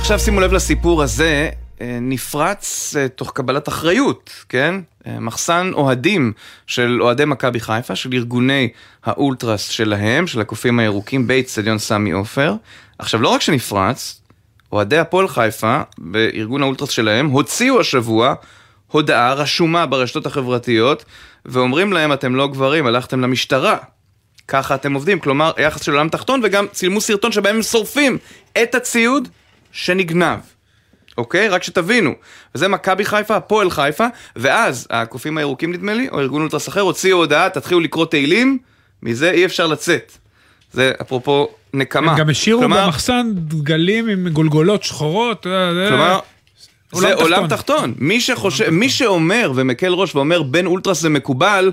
עכשיו שימו לב לסיפור הזה, אה, נפרץ אה, תוך קבלת אחריות, כן? אה, מחסן אוהדים של אוהדי מכבי חיפה, של ארגוני האולטרס שלהם, של הקופים הירוקים באיצטדיון סמי עופר. עכשיו לא רק שנפרץ, אוהדי הפועל חיפה, בארגון האולטרס שלהם, הוציאו השבוע הודעה רשומה ברשתות החברתיות, ואומרים להם אתם לא גברים, הלכתם למשטרה. ככה אתם עובדים, כלומר, יחס של עולם תחתון, וגם צילמו סרטון שבהם הם שורפים את הציוד שנגנב. אוקיי? רק שתבינו. וזה מכבי חיפה, הפועל חיפה, ואז הקופים הירוקים נדמה לי, או ארגון אולטרס אחר, הוציאו הודעה, תתחילו לקרוא תהילים, מזה אי אפשר לצאת. זה אפרופו נקמה. הם גם השאירו כלומר, במחסן דגלים עם גולגולות שחורות. אה, זה- כלומר, זה עולם עולם תחתון. מי שחושב, מי שאומר ומקל ראש ואומר בין אולטרס זה מקובל,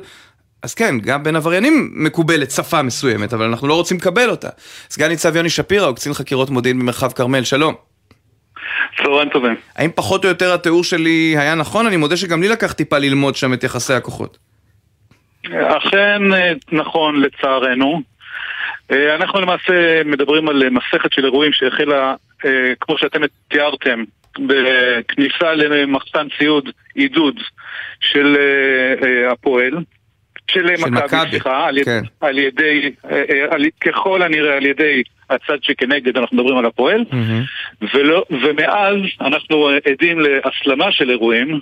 אז כן, גם בין עבריינים מקובלת שפה מסוימת, אבל אנחנו לא רוצים לקבל אותה. סגן ניצב יוני שפירא הוא קצין חקירות מודיעין במרחב כרמל, שלום. צהריים טובים. האם פחות או יותר התיאור שלי היה נכון? אני מודה שגם לי לקח טיפה ללמוד שם את יחסי הכוחות. אכן אה, נכון לצערנו. אה, אנחנו למעשה מדברים על מסכת של אירועים שהחלה, אה, כמו שאתם תיארתם, בכניסה למחסן ציוד עידוד של אה, אה, הפועל, של של מכבי, סליחה, על, כן. על ידי, אה, אה, על, ככל הנראה על ידי הצד שכנגד, אנחנו מדברים על הפועל. ולא, ומאז אנחנו אה, עדים להסלמה של אירועים,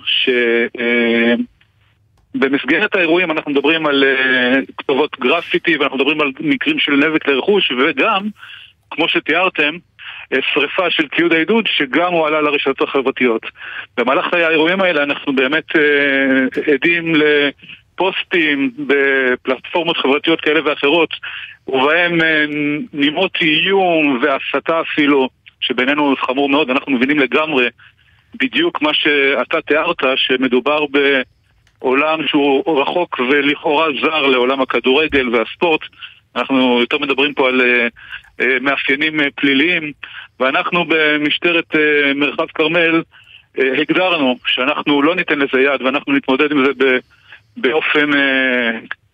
שבמסגרת האירועים אנחנו מדברים על אה, כתובות גרפיטי ואנחנו מדברים על מקרים של נזק לרכוש וגם, כמו שתיארתם, אה, שריפה של ציוד העידוד שגם הוא עלה לרשתות החברתיות. במהלך האירועים האלה אנחנו באמת אה, עדים לפוסטים בפלטפורמות חברתיות כאלה ואחרות ובהם אה, נימות איום והסתה אפילו, שבינינו חמור מאוד, אנחנו מבינים לגמרי בדיוק מה שאתה תיארת, שמדובר בעולם שהוא רחוק ולכאורה זר לעולם הכדורגל והספורט. אנחנו יותר מדברים פה על אה, אה, מאפיינים אה, פליליים, ואנחנו במשטרת מרחב כרמל הגדרנו שאנחנו לא ניתן לזה יד ואנחנו נתמודד עם זה באופן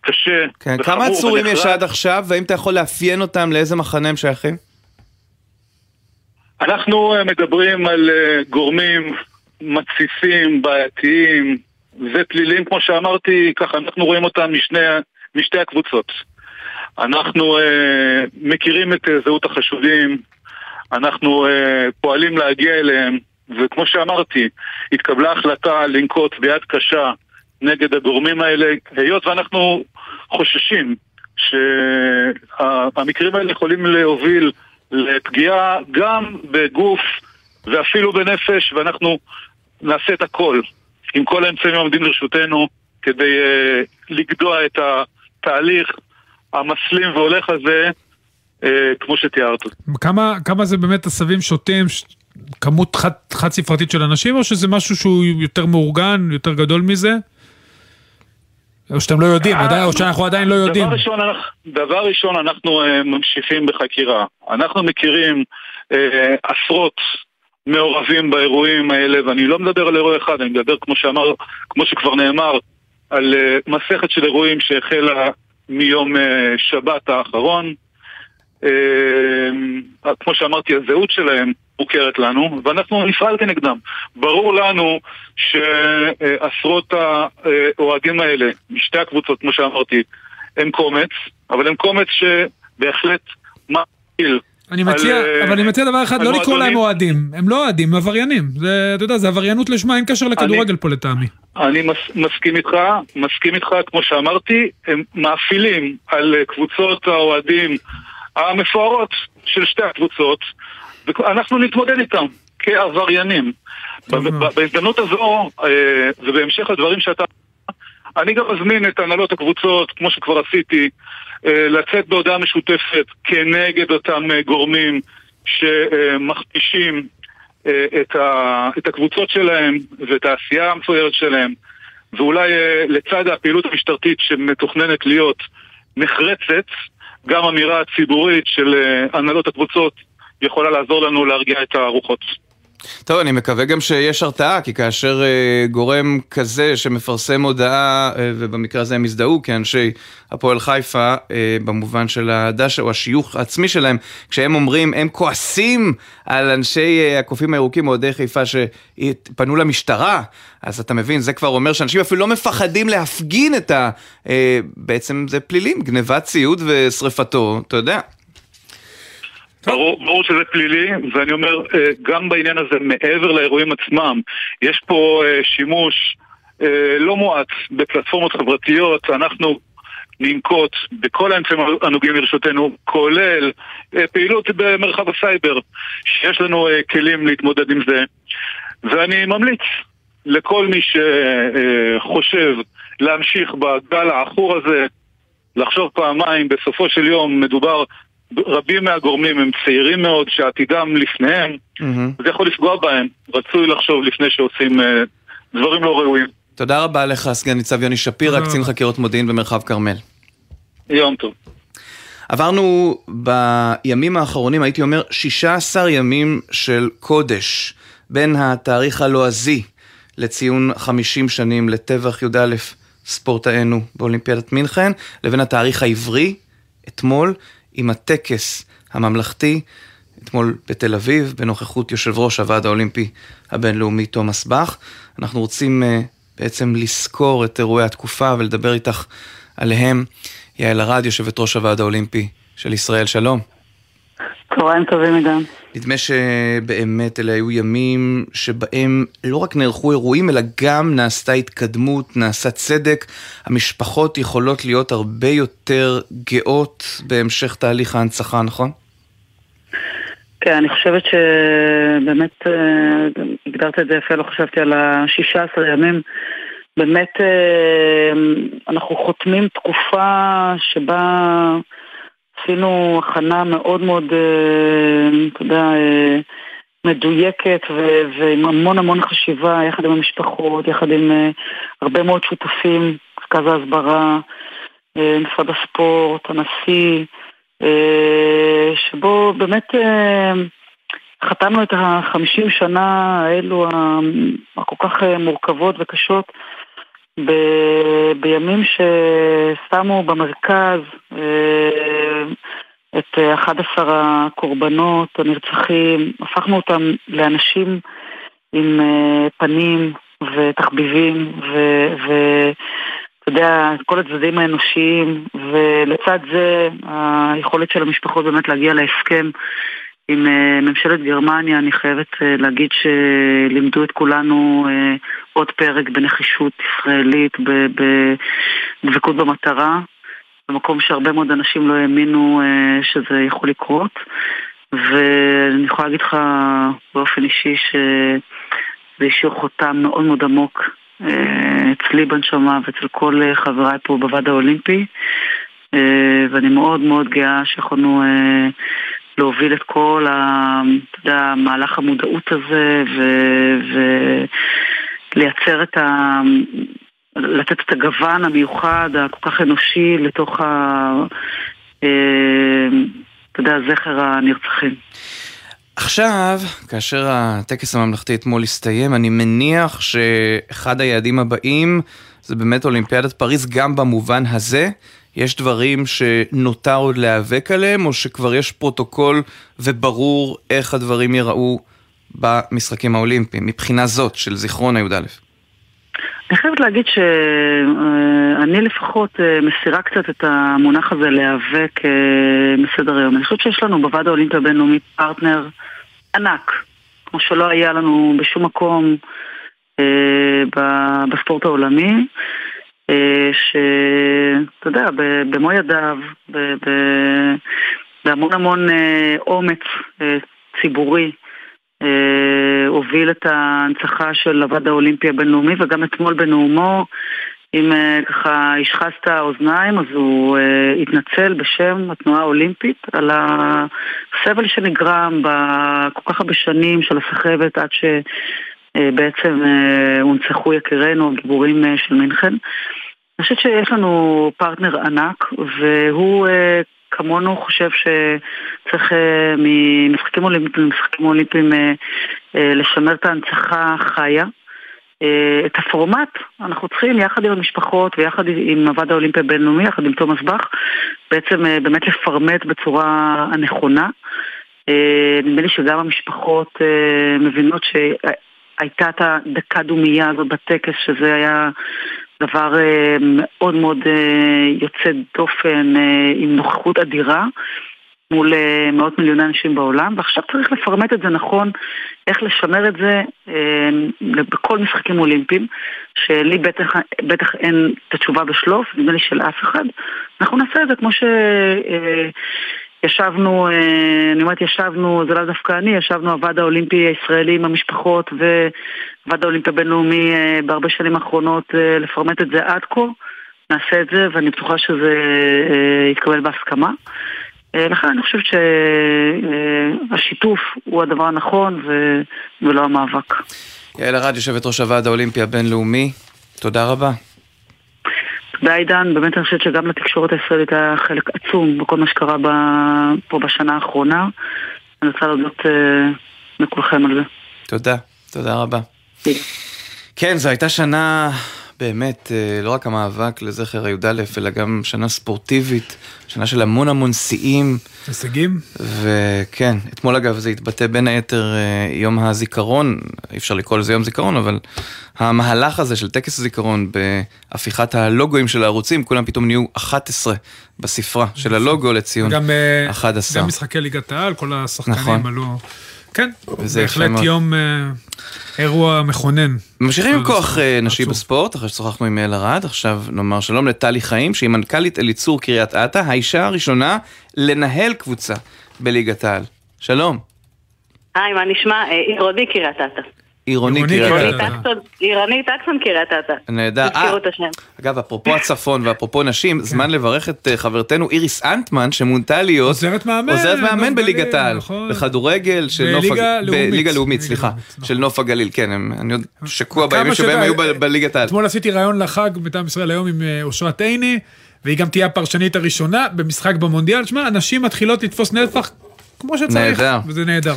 קשה כן, כמה עצורים יש. עד עכשיו, והאם אתה יכול לאפיין אותם לאיזה מחנה הם שייכים? אנחנו מדברים על גורמים מתסיסים, בעייתיים ופליליים, כמו שאמרתי, ככה אנחנו רואים אותם משני, משתי הקבוצות. אנחנו אה, מכירים את אה, זהות החשודים, אנחנו אה, פועלים להגיע אליהם, וכמו שאמרתי, התקבלה החלטה לנקוט ביד קשה נגד הגורמים האלה, היות ואנחנו חוששים שהמקרים האלה יכולים להוביל לפגיעה גם בגוף ואפילו בנפש, ואנחנו נעשה את הכל עם כל האמצעים העומדים לרשותנו כדי uh, לגדוע את התהליך המסלים והולך הזה, uh, כמו שתיארת. כמה, כמה זה באמת עשבים שוטים, ש... כמות חד, חד ספרתית של אנשים, או שזה משהו שהוא יותר מאורגן, יותר גדול מזה? או שאתם לא יודעים, עדיין, או שאנחנו עדיין לא יודעים. דבר ראשון, אנחנו- דבר ראשון אנחנו uh, ממשיכים בחקירה. אנחנו מכירים uh, עשרות מעורבים באירועים האלה, ואני לא מדבר על אירוע אחד, אני מדבר, כמו שאמר, כמו שכבר נאמר, על uh, מסכת של אירועים שהחלה מיום uh, שבת האחרון. Uh, כמו שאמרתי, הזהות שלהם מוכרת לנו, ואנחנו נפעל כנגדם. ברור לנו שעשרות האוהדים האלה, משתי הקבוצות, כמו שאמרתי, הם קומץ, אבל הם קומץ שבהחלט מעיל. אני מציע, על, אה, אבל אני מציע דבר אחד, לא לקרוא להם. אוהדים. הם לא אוהדים, הם עבריינים. זה, אתה יודע, זה עבריינות לשמה, אין קשר לכדורגל פה לטעמי. אני מס, מסכים איתך, מסכים איתך, כמו שאמרתי, הם מאפילים על קבוצות האוהדים המפוארות של שתי הקבוצות, ואנחנו נתמודד איתם כעבריינים. בהזדמנות הזו, אה, ובהמשך לדברים שאתה... אני גם מזמין את הנהלות הקבוצות, כמו שכבר עשיתי, לצאת בהודעה משותפת כנגד אותם אה, גורמים שמכפישים אה, את, הקבוצות שלהם ואת העשייה המפוארת שלהם, ואולי אה, לצד הפעילות המשטרתית שמתוכננת להיות נחרצת, גם אמירה ציבורית של אה, הנהלות הקבוצות יכולה לעזור לנו להרגיע את הרוחות. טוב, אני מקווה גם שיש הרתעה, כי כאשר אה, גורם כזה שמפרסם הודעה, אה, ובמקרה הזה הם הזדהו כאנשי הפועל חיפה, אה, במובן של הדשא או השיוך העצמי שלהם, כשהם אומרים, הם כועסים על אנשי אה, הקופים הירוקים, אוהדי חיפה, שפנו למשטרה, אז אתה מבין, זה כבר אומר שאנשים אפילו לא מפחדים להפגין את ה... אה, בעצם זה פלילים, גנבת ציוד ושריפתו, אתה יודע. ברור, ברור שזה פלילי, ואני אומר, אה, גם בעניין הזה, מעבר לאירועים עצמם, יש פה אה, שימוש אה, לא מועט בפלטפורמות חברתיות. אנחנו ננקוט בכל האמצעים הנוגעים לרשותנו, כולל פעילות במרחב הסייבר, שיש לנו כלים להתמודד עם זה. ואני ממליץ לכל מי שחושב להמשיך בגל העכור הזה, לחשוב פעמיים, בסופו של יום מדובר, רבים מהגורמים הם צעירים מאוד שעתידם לפניהם, מהמם. זה יכול לפגוע בהם. רצוי לחשוב לפני שעושים אה, דברים לא ראויים. תודה רבה לך, סגן ניצב יוני שפירא, תודה. קצין חקירות מודיעין במרחב כרמל. יום טוב. עברנו בימים האחרונים, הייתי אומר, 16 ימים של קודש, בין התאריך הלועזי לציון 50 שנים לטבח י"א ספורטאינו באולימפיאדת מינכן, לבין התאריך העברי, אתמול, עם הטקס הממלכתי, אתמול בתל אביב, בנוכחות יושב ראש הוועד האולימפי הבינלאומי תומאס באך. אנחנו רוצים uh, בעצם לזכור את אירועי התקופה ולדבר איתך עליהם. יעל ארד, יושבת ראש הוועד האולימפי של ישראל, שלום. צהריים טובים עידן. נדמה שבאמת אלה היו ימים שבהם לא רק נערכו אירועים, אלא גם נעשתה התקדמות, נעשה צדק. המשפחות יכולות להיות הרבה יותר גאות בהמשך תהליך ההנצחה, נכון? כן, אני חושבת שבאמת אה, הגדרת את זה יפה, לא חשבתי על ה-16 ימים. באמת אה, אנחנו חותמים תקופה שבה עשינו הכנה מאוד מאוד, אה, אתה יודע, אה, מדויקת ו- ועם המון המון חשיבה, יחד עם המשפחות, יחד עם אה, הרבה מאוד שותפים, מרכז ההסברה, משרד הספורט, הנשיא, שבו באמת חתמנו את החמישים שנה האלו הכל כך מורכבות וקשות ב- בימים ששמו במרכז אה, את אה, 11 הקורבנות הנרצחים, הפכנו אותם לאנשים עם אה, פנים ותחביבים ו- ו- אתה יודע, כל הצדדים האנושיים, ולצד זה היכולת של המשפחות באמת להגיע להסכם עם אה, ממשלת גרמניה, אני חייבת להגיד שלימדו את כולנו עוד פרק בנחישות ישראלית, בדבקות במטרה, במקום שהרבה מאוד אנשים לא האמינו אה, שזה יכול לקרות. ואני יכולה להגיד לך באופן אישי שזה השאיר חותם מאוד מאוד עמוק אה, אצלי בנשמה ואצל כל חבריי פה בוועד האולימפי. אה, ואני מאוד מאוד גאה שיכולנו להוביל את כל ה- אתה יודע, מהלך המודעות הזה ולייצר את ה... לתת את הגוון המיוחד, הכל כך אנושי, לתוך ה... אה, אתה יודע, זכר הנרצחים. עכשיו, כאשר הטקס הממלכתי אתמול הסתיים, אני מניח שאחד היעדים הבאים זה באמת אולימפיאדת פריז, גם במובן הזה. יש דברים שנותר עוד להיאבק עליהם, או שכבר יש פרוטוקול וברור איך הדברים ייראו במשחקים האולימפיים, מבחינה זאת של זיכרון הי"א? אני חייבת להגיד שאני לפחות אה, מסירה קצת את המונח הזה להיאבק אה, מסדר היום. אני חושבת שיש לנו בוועד האולימפי הבינלאומי פרטנר ענק, כמו שלא היה לנו בשום מקום אה, בספורט העולמי, אה, שאתה יודע, במו ידיו, בהמון המון אה, אומץ אה, ציבורי, אה, הוביל את ההנצחה של הוועד האולימפי הבינלאומי וגם אתמול בנאומו אם אה, ככה השחזת האוזניים אז הוא אה, התנצל בשם התנועה האולימפית על הסבל שנגרם בכל כך הרבה שנים של הסחבת עד שבעצם הונצחו יקירינו הגיבורים אה, של מינכן. אני חושבת שיש לנו פרטנר ענק והוא אה, כמונו חושב שצריך אה, ממשחקים אולימפיים למשחקים אולימפיים אה, אה, לשמר את ההנצחה חיה. אה, את הפורמט אנחנו צריכים יחד עם המשפחות ויחד עם הוועד האולימפי הבינלאומי, יחד עם תומאס באך, בעצם אה, באמת לפרמט בצורה הנכונה. אה, נדמה לי שגם המשפחות אה, מבינות שהייתה את הדקה דומייה הזאת בטקס, שזה היה דבר אה, מאוד מאוד אה, יוצא דופן אה, עם נוכחות אדירה מול אה, מאות מיליוני אנשים בעולם ועכשיו צריך לפרמט את זה נכון, איך לשמר את זה אה, בכל משחקים אולימפיים שלי בטח, בטח אין את התשובה בשלוף, נדמה לי של אף אחד. אנחנו נעשה את זה כמו שישבנו, אני אומרת ישבנו, זה לא דווקא אני, ישבנו הוועד האולימפי הישראלי עם המשפחות והוועד האולימפי הבינלאומי בהרבה שנים האחרונות לפרמט את זה עד כה. נעשה את זה, ואני בטוחה שזה יתקבל בהסכמה. לכן אני חושבת שהשיתוף הוא הדבר הנכון ולא המאבק. יעל ארד, יושבת ראש הוועד האולימפי הבינלאומי, תודה רבה. תודה עידן, באמת אני חושבת שגם לתקשורת הישראלית היה חלק עצום בכל מה שקרה פה בשנה האחרונה. אני רוצה להודות לכולכם על זה. תודה, תודה רבה. כן, זו הייתה שנה באמת, לא רק המאבק לזכר הי"א, אלא גם שנה ספורטיבית, שנה של המון המון שיאים. הישגים? וכן, אתמול אגב זה התבטא בין היתר יום הזיכרון, אי אפשר לקרוא לזה יום זיכרון, אבל המהלך הזה של טקס הזיכרון בהפיכת הלוגוים של הערוצים, כולם פתאום נהיו 11 בספרה של הלוגו לציון גם, 11. גם משחקי ליגת העל, כל השחקנים נכון. עלו... כן, בהחלט מאוד. יום אה, אירוע מכונן. ממשיכים עם כוח אה, נשי בספורט, אחרי ששוחחנו עם יעל ארד, עכשיו נאמר שלום לטלי חיים, שהיא מנכ"לית אליצור קריית אתא, האישה הראשונה לנהל קבוצה בליגת העל. שלום. היי, מה נשמע? אה, עירוני קריית אתא. עירוני קריית עירונית עירונית אקסון קריית אתא. נהדר. תזכירו אה, את השם. אגב, אפרופו הצפון ואפרופו נשים, זמן לברך את אה, חברתנו איריס אנטמן, שמונתה להיות עוזרת מאמן, עוזרת נוף מאמן בליגת העל, נכון. בכדורגל של נוף בליגה הג- לאומית. בליגה לאומית, סליחה, של נוף הגליל, כן, אני עוד שקוע בימים שבהם היו ב- בליגת העל. אתמול עשיתי ראיון לחג מטעם ישראל היום עם אה, אושרת עיני, והיא גם תהיה הפרשנית הראשונה במשחק במונדיאל. שמע, הנשים מתחילות לתפוס נפח כמו שצריך, נהדר. וזה נהדר.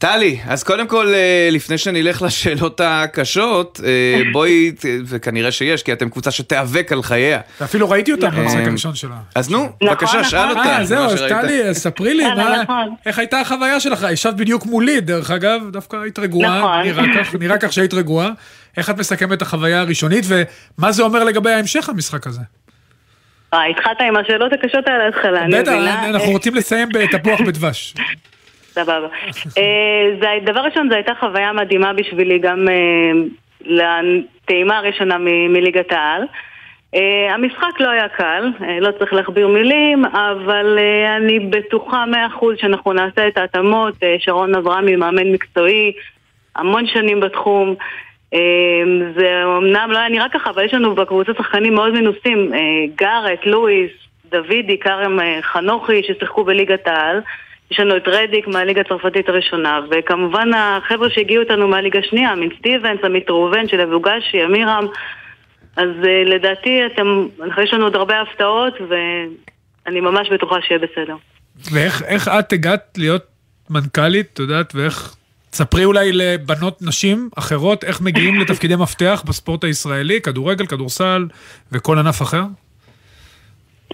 טלי, אז קודם כל, אה, לפני שנלך לשאלות הקשות, אה, <laughs> בואי, וכנראה שיש, כי אתם קבוצה שתיאבק על חייה. ואפילו ראיתי אותה נכון. במשחק אה, הראשון שלה. אז נו, נכון, בבקשה, שאל נכון. אותה. אה, זהו, אז. טלי, ספרי לי, <laughs> נכון. איך הייתה החוויה שלך? ישבת בדיוק מולי, דרך אגב, דווקא היית רגועה. <laughs> נראה כך, שהיית רגועה. איך את מסכמת את החוויה הראשונית, ומה זה אומר לגבי ההמשך המשחק הזה? אה, התחלת עם השאלות הקשות על ההתחלה, אני בטח, מבינה. אנחנו רוצים לסיים בתפוח בדבש. סבבה. אה, זה- דבר ראשון, זו הייתה חוויה מדהימה בשבילי, גם אה, לטעימה הראשונה מליגת העל. אה, המשחק לא היה קל, אה, לא צריך להכביר מילים, אבל אה, אני בטוחה מאה אחוז שאנחנו נעשה את ההתאמות. אה, שרון אברהמי, מאמן מקצועי, המון שנים בתחום. אה, זה אמנם לא היה נראה ככה, אבל יש לנו בקבוצה שחקנים מאוד מנוסים, אה, גארט, לואיס, דוידי, כרם אה, חנוכי, ששיחקו בליגת העל. יש לנו את רדיק מהליגה הצרפתית הראשונה, וכמובן החבר'ה שהגיעו איתנו מהליגה השנייה, עמית סטיבנס, עמית ראובן, של אבוגשי, אמירם. אז אה, לדעתי אתם, יש לנו עוד הרבה הפתעות, ואני ממש בטוחה שיהיה בסדר. ואיך איך את הגעת להיות מנכ"לית, את יודעת, ואיך... תספרי אולי לבנות נשים אחרות איך מגיעים לתפקידי מפתח בספורט הישראלי, כדורגל, כדורסל וכל ענף אחר?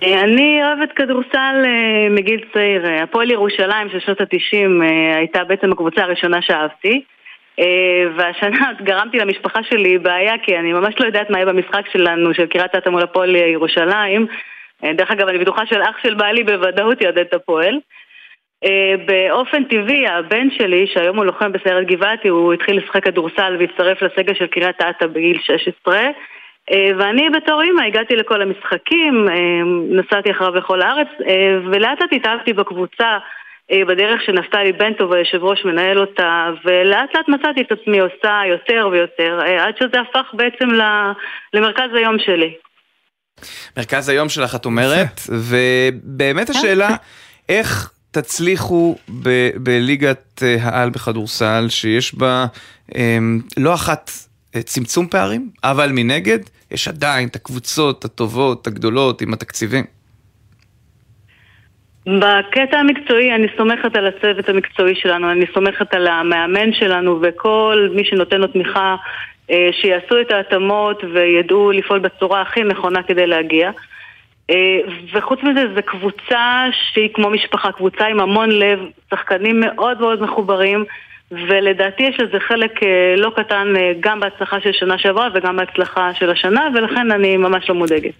אה, אני אוהבת כדורסל אה, מגיל צעיר. אה, הפועל ירושלים של שנות התשעים הייתה בעצם הקבוצה הראשונה שאהבתי. אה, והשנה <laughs> גרמתי למשפחה שלי בעיה, כי אני ממש לא יודעת מה יהיה במשחק שלנו, של קריית אתא מול הפועל ירושלים. דרך אגב, אני בטוחה של אח של בעלי בוודאות יעודד את הפועל. באופן טבעי, הבן שלי, שהיום הוא לוחם בסיירת גבעתי, הוא התחיל לשחק כדורסל והצטרף לסגל של קריית אתא בגיל 16. אה, ואני בתור אימא הגעתי לכל המשחקים, אה, נסעתי אחריו בכל הארץ, אה, ולאט לאט התאהבתי בקבוצה אה, בדרך שנפתלי בן טוב, היושב ראש, מנהל אותה, ולאט לאט מצאתי את עצמי עושה יותר ויותר, אה, עד שזה הפך בעצם למרכז היום שלי. מרכז היום שלך, את אומרת, ובאמת השאלה, איך תצליחו ב- בליגת אה, העל בכדורסל, שיש בה אמ, לא אחת אה, צמצום פערים, אבל מנגד, יש עדיין את הקבוצות הטובות, הגדולות, עם התקציבים. בקטע המקצועי אני סומכת על הצוות המקצועי שלנו, אני סומכת על המאמן שלנו וכל מי שנותן לו תמיכה אה, שיעשו את ההתאמות וידעו לפעול בצורה הכי נכונה כדי להגיע. אה, וחוץ מזה זו קבוצה שהיא כמו משפחה, קבוצה עם המון לב, שחקנים מאוד מאוד מחוברים ולדעתי יש לזה חלק אה, לא קטן אה, גם בהצלחה של שנה שעברה וגם בהצלחה של השנה ולכן אני ממש לא מודאגת.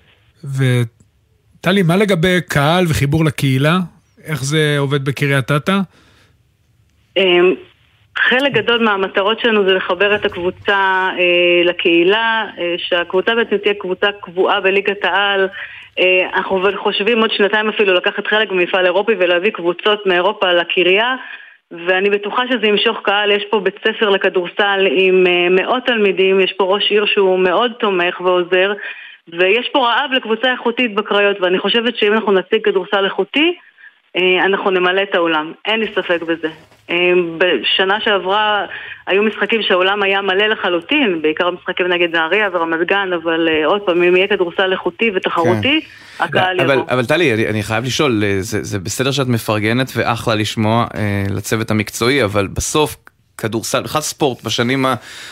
וטלי, מה לגבי קהל וחיבור לקהילה? איך זה עובד בקריית אתא? אמ, חלק גדול מהמטרות שלנו זה לחבר את הקבוצה אה, לקהילה, אה, שהקבוצה בעצם תהיה קבוצה קבועה בליגת העל, אה, אנחנו חושבים עוד שנתיים אפילו לקחת חלק במפעל אירופי ולהביא קבוצות מאירופה לקריה ואני בטוחה שזה ימשוך קהל, יש פה בית ספר לכדורסל עם אה, מאות תלמידים, יש פה ראש עיר שהוא מאוד תומך ועוזר ויש פה רעב לקבוצה איכותית בקריות ואני חושבת שאם אנחנו נציג כדורסל איכותי אה, אנחנו נמלא את האולם, אין לי ספק בזה. אה, בשנה שעברה היו משחקים שהאולם היה מלא לחלוטין, בעיקר משחקים נגד נהריה ורמת גן, אבל אה, עוד פעם, אם יהיה כדורסל איכותי ותחרותי, כן. הקהל יבוא. אבל טלי, אני, אני חייב לשאול, זה, זה בסדר שאת מפרגנת ואחלה לשמוע לצוות המקצועי, אבל בסוף כדורסל, בכלל ספורט בשנים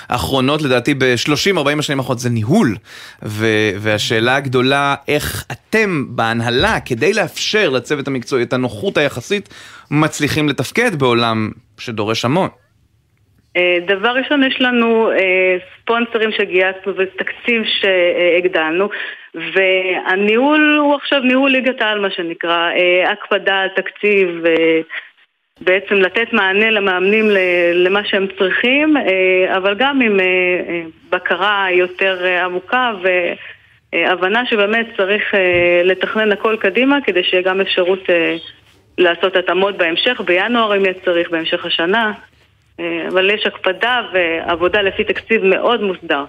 האחרונות, לדעתי ב-30-40 השנים האחרונות זה ניהול. ו- והשאלה הגדולה, איך אתם בהנהלה, כדי לאפשר לצוות המקצועי את הנוחות היחסית, מצליחים לתפקד בעולם שדורש המון. אה, דבר ראשון, יש לנו אה, ספונסרים שגייסנו ותקציב שהגדלנו והניהול הוא עכשיו ניהול ליגת העל מה שנקרא, אה, הקפדה על תקציב בעצם לתת מענה למאמנים למה שהם צריכים, אבל גם עם בקרה יותר עמוקה והבנה שבאמת צריך לתכנן הכל קדימה כדי שיהיה גם אפשרות לעשות התאמות בהמשך, בינואר אם יהיה צריך, בהמשך השנה. אבל יש הקפדה ועבודה לפי תקציב מאוד מוסדר.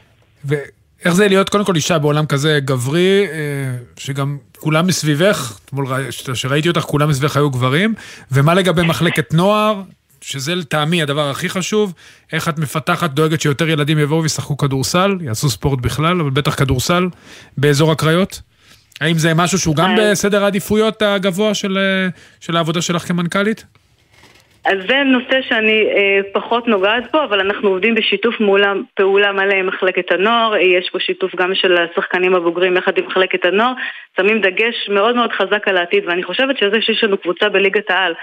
איך זה להיות קודם כל אישה בעולם כזה גברי, אה, שגם כולם מסביבך, אתמול שראיתי אותך, כולם מסביבך היו גברים, ומה לגבי מחלקת נוער, שזה לטעמי הדבר הכי חשוב, איך את מפתחת, דואגת שיותר ילדים יבואו וישחקו כדורסל, יעשו ספורט בכלל, אבל בטח כדורסל, באזור הקריות? האם זה משהו שהוא גם אה. בסדר העדיפויות הגבוה של, אה, של העבודה שלך כמנכ"לית? אז זה נושא שאני אה, פחות נוגעת בו, אבל אנחנו עובדים בשיתוף מולה, פעולה מלא עם מחלקת הנוער, יש פה שיתוף גם של השחקנים הבוגרים יחד עם מחלקת הנוער, שמים דגש מאוד מאוד חזק על העתיד, ואני חושבת שזה שיש לנו קבוצה בליגת העל,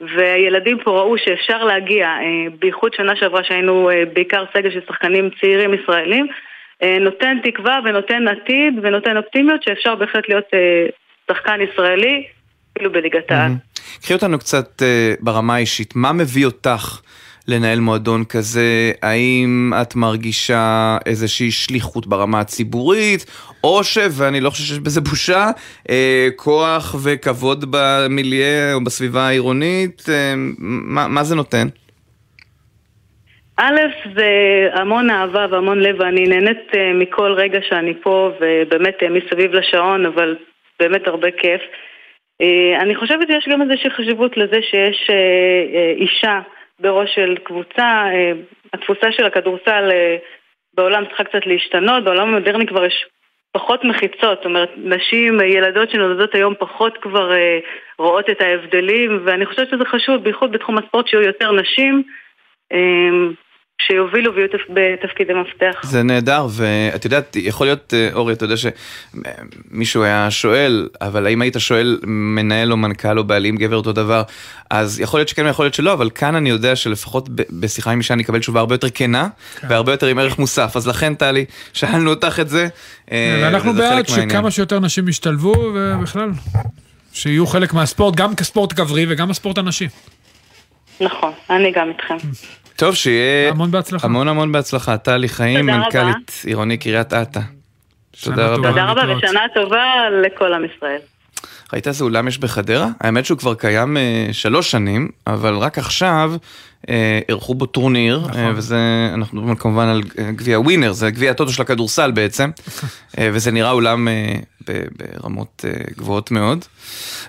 והילדים פה ראו שאפשר להגיע, אה, בייחוד שנה שעברה שהיינו אה, בעיקר סגל של שחקנים צעירים ישראלים, נותן תקווה ונותן עתיד ונותן אופטימיות שאפשר בהחלט להיות אה, שחקן ישראלי, אפילו בליגת העל. קחי אותנו קצת uh, ברמה האישית, מה מביא אותך לנהל מועדון כזה? האם את מרגישה איזושהי שליחות ברמה הציבורית, או ש, ואני לא חושב שיש בזה בושה, uh, כוח וכבוד במיליה או בסביבה העירונית? Uh, מה, מה זה נותן? א', זה המון אהבה והמון לב, ואני נהנית uh, מכל רגע שאני פה, ובאמת uh, מסביב לשעון, אבל באמת הרבה כיף. אה, אני חושבת שיש גם איזושהי חשיבות לזה שיש אה, אה, אישה בראש של קבוצה, התפוסה של הכדורסל בעולם צריכה קצת להשתנות, בעולם המודרני כבר יש פחות מחיצות, זאת אומרת, נשים, ילדות שנולדות היום פחות כבר רואות את ההבדלים, ואני חושבת שזה חשוב, בייחוד בתחום הספורט שיהיו יותר נשים. שיובילו ויהיו בתפקידי מפתח. זה נהדר, ואת יודעת, יכול להיות, אה, אורי, אתה יודע שמישהו היה שואל, אבל האם היית שואל מנהל או מנכ"ל או בעלים גבר אותו דבר, אז יכול להיות שכן ויכול להיות שלא, אבל כאן אני יודע שלפחות בשיחה עם אישה אני אקבל תשובה הרבה יותר כנה, כן. והרבה יותר עם ערך מוסף, אז לכן טלי, שאלנו אותך את זה. אה, ואנחנו בעד שכמה שיותר נשים ישתלבו, ובכלל, שיהיו חלק מהספורט, גם כספורט גברי וגם הספורט הנשי. נכון, אני גם איתכם. טוב, שיהיה... המון בהצלחה. המון המון בהצלחה. טלי חיים, מנכ"לית עירוני קריית אתא. תודה רבה. תודה רבה ושנה טובה לכל עם ישראל. ראית איזה אולם יש בחדרה? האמת שהוא כבר קיים אה, שלוש שנים, אבל רק עכשיו אה, אירחו בו טורניר, נכון. אה, וזה, אנחנו מדברים כמובן על אה, גביע ווינר, זה גביע הטוטו של הכדורסל בעצם, <laughs> אה, וזה נראה אולם אה, ב, ברמות אה, גבוהות מאוד.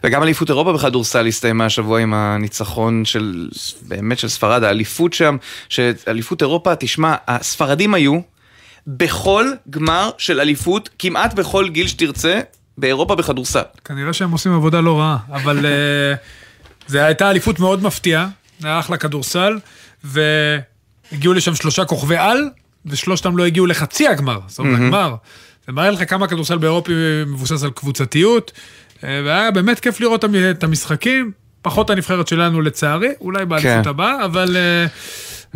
וגם אליפות אירופה בכדורסל הסתיימה השבוע עם הניצחון של, באמת של ספרד, האליפות שם, שאליפות אירופה, תשמע, הספרדים היו בכל גמר של אליפות, כמעט בכל גיל שתרצה, באירופה בכדורסל. כנראה שהם עושים עבודה לא רעה, אבל אה, זו הייתה אליפות מאוד מפתיעה, היה אחלה כדורסל, והגיעו לשם שלושה כוכבי על, ושלושתם לא הגיעו לחצי הגמר, זאת אומרת, הגמר. זה מראה לך כמה כדורסל באירופי מבוסס על קבוצתיות, אה, והיה באמת כיף לראות את המשחקים, פחות הנבחרת שלנו לצערי, אולי באליפות כן. הבאה, אבל...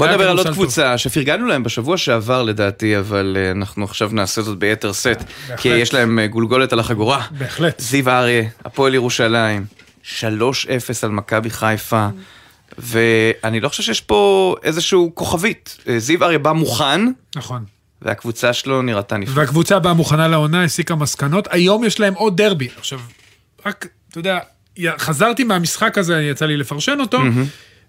אה, בוא נדבר על עוד קבוצה שפרגנו להם בשבוע שעבר לדעתי, אבל uh, אנחנו עכשיו נעשה זאת ביתר סט, כי יש להם uh, גולגולת על החגורה. בהחלט. זיו אריה, הפועל ירושלים, 3-0 על מכבי חיפה, ואני לא חושב שיש פה איזשהו כוכבית. Uh, זיו אריה בא מוכן. נכון. והקבוצה שלו נראתה נפלא. והקבוצה באה מוכנה לעונה, הסיקה מסקנות. היום יש להם עוד דרבי. עכשיו, רק, אתה יודע, חזרתי מהמשחק הזה, יצא לי לפרשן אותו,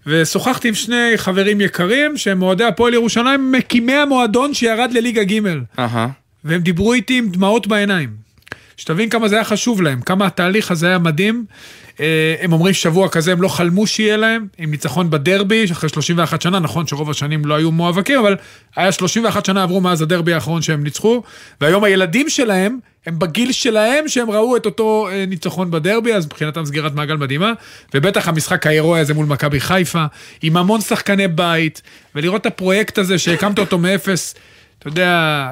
ושוחחתי עם שני חברים יקרים, שהם אוהדי הפועל ירושלים, מקימי המועדון שירד לליגה ג'. אהה. והם דיברו איתי עם דמעות בעיניים. שתבין כמה זה היה חשוב להם, כמה התהליך הזה היה מדהים. אה, הם אומרים שבוע כזה הם לא חלמו שיהיה להם, עם ניצחון בדרבי, אחרי 31 שנה, נכון שרוב השנים לא היו מואבקים, אבל היה 31 שנה עברו מאז הדרבי האחרון שהם ניצחו, והיום הילדים שלהם, הם בגיל שלהם שהם ראו את אותו אה, ניצחון בדרבי, אז מבחינתם סגירת מעגל מדהימה, ובטח המשחק ההירואי הזה מול מכבי חיפה, עם המון שחקני בית, ולראות את הפרויקט הזה שהקמת אותו מאפס, אתה יודע,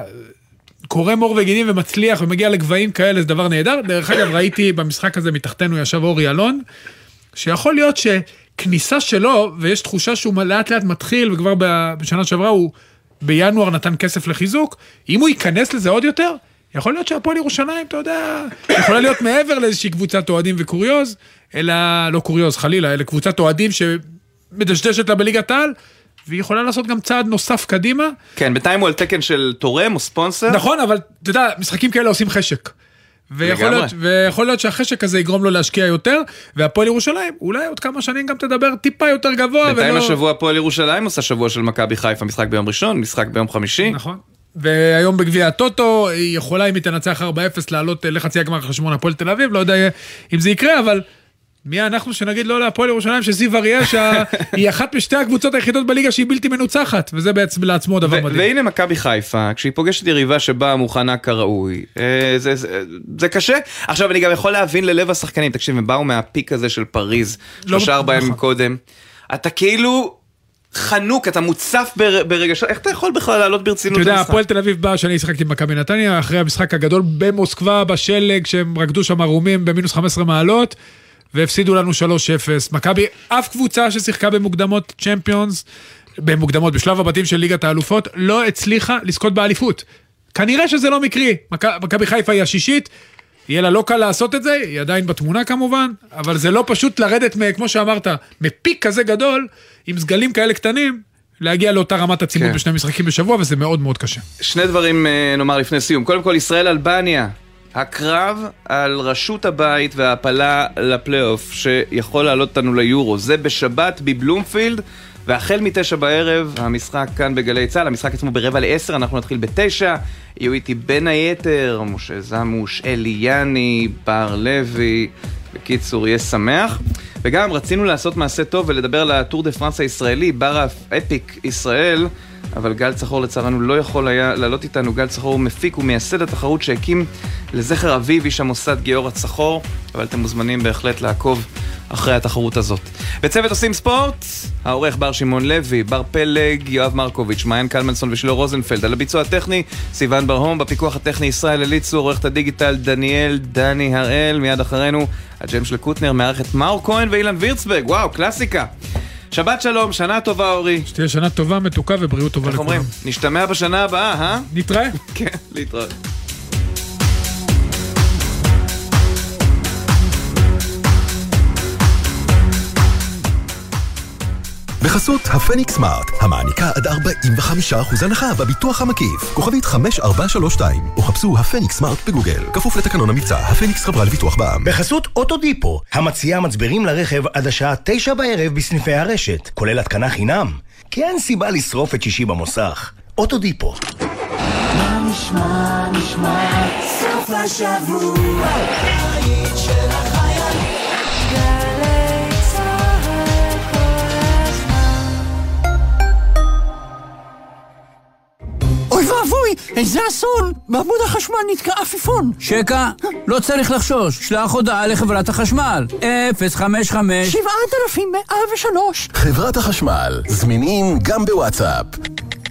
קורם עור וגידים ומצליח ומגיע לגבהים כאלה, זה דבר נהדר. דרך אגב, ראיתי במשחק הזה מתחתנו ישב אורי אלון, שיכול להיות שכניסה שלו, ויש תחושה שהוא לאט לאט מתחיל, וכבר בשנה שעברה הוא בינואר נתן כסף לחיזוק, אם הוא ייכנס לזה עוד יותר, יכול להיות שהפועל ירושלים, אתה יודע, יכולה להיות מעבר לאיזושהי קבוצת אוהדים וקוריוז, אלא, לא קוריוז, חלילה, אלא קבוצת אוהדים שמדשדשת לה בליגת העל, והיא יכולה לעשות גם צעד נוסף קדימה. כן, בינתיים הוא על תקן של תורם או ספונסר. נכון, אבל אתה יודע, משחקים כאלה עושים חשק. ויכול להיות, ויכול להיות שהחשק הזה יגרום לו להשקיע יותר, והפועל ירושלים, אולי עוד כמה שנים גם תדבר טיפה יותר גבוה. בינתיים ולא... השבוע הפועל ירושלים עושה שבוע של מכבי חיפה, משחק ביום ראשון, משחק ביום חמישי. נכון. והיום בגביע הטוטו, היא יכולה אם היא תנצח 4-0 לעלות לחצי הגמר חשבון הפועל תל אביב, לא יודע אם זה יקרה, אבל מי אנחנו שנגיד לא להפועל ירושלים שזיו אריה שהיא <laughs> אחת משתי הקבוצות היחידות בליגה שהיא בלתי מנוצחת וזה בעצם לעצמו דבר מדהים. והנה מכבי חיפה כשהיא פוגשת יריבה שבאה מוכנה כראוי אה, זה, זה, זה קשה עכשיו אני גם יכול להבין ללב השחקנים תקשיב הם באו מהפיק הזה של פריז לא שלושה ארבעה ימים נכון. קודם אתה כאילו חנוק, אתה מוצף ברגשות, איך אתה יכול בכלל לעלות ברצינות? אתה יודע, הפועל תל אביב בא שאני שיחקתי במכבי נתניה, אחרי המשחק הגדול במוסקבה, בשלג, שהם רקדו שם ערומים במינוס 15 מעלות. והפסידו לנו 3-0. מכבי, אף קבוצה ששיחקה במוקדמות צ'מפיונס, במוקדמות, בשלב הבתים של ליגת האלופות, לא הצליחה לזכות באליפות. כנראה שזה לא מקרי. מכבי חיפה היא השישית, יהיה לה לא קל לעשות את זה, היא עדיין בתמונה כמובן, אבל זה לא פשוט לרדת, כמו שאמרת, מפיק כזה גדול, עם סגלים כאלה קטנים, להגיע לאותה רמת עצימות כן. בשני משחקים בשבוע, וזה מאוד מאוד קשה. שני דברים אה, נאמר לפני סיום. קודם כל, ישראל-אלבניה. הקרב על ראשות הבית וההעפלה לפלייאוף שיכול לעלות אותנו ליורו. זה בשבת בבלומפילד, והחל מתשע בערב, המשחק כאן בגלי צה"ל, המשחק עצמו ברבע לעשר, אנחנו נתחיל בתשע. יהיו איתי בין היתר משה זמוש, אלי יאני, בר לוי, בקיצור, יהיה שמח. וגם רצינו לעשות מעשה טוב ולדבר על הטור דה פרנס הישראלי, בר אפיק ישראל. אבל גל צחור לצערנו לא יכול היה לעלות איתנו. גל צחור הוא מפיק ומייסד התחרות שהקים לזכר אביו איש המוסד גיורא צחור, אבל אתם מוזמנים בהחלט לעקוב אחרי התחרות הזאת. בצוות עושים ספורט, העורך בר שמעון לוי, בר פלג, יואב מרקוביץ', מעיין קלמנסון ושלו רוזנפלד. על הביצוע הטכני, סיון ברהום, בפיקוח הטכני ישראל אליצור, עורכת הדיגיטל דניאל דני הראל, מיד אחרינו הג'ם של קוטנר, מערכת מאור כהן ואילן וירצברג, וואו, קלאסיקה. שבת שלום, שנה טובה אורי. שתהיה שנה טובה, מתוקה ובריאות טובה לכולם. איך אומרים? נשתמע בשנה הבאה, אה? נתראה. כן, להתראות. בחסות הפניקס סמארט, המעניקה עד 45% הנחה בביטוח המקיף. כוכבית 5432, או חפשו הפניקס סמארט בגוגל. כפוף לתקנון המבצע, הפניקס חברה לביטוח בע"מ. בחסות אוטודיפו, המציעה מצברים לרכב עד השעה 9 בערב בסניפי הרשת, כולל התקנה חינם. כי אין סיבה לשרוף את שישי במוסך. אוטודיפו. מה נשמע, נשמע, סוף השבוע, של אוי ואבוי, איזה אסון! בעמוד החשמל נתקע עפיפון. שקע, לא צריך לחשוש, שלח הודעה לחברת החשמל. 055 7103 חברת החשמל, זמינים גם בוואטסאפ.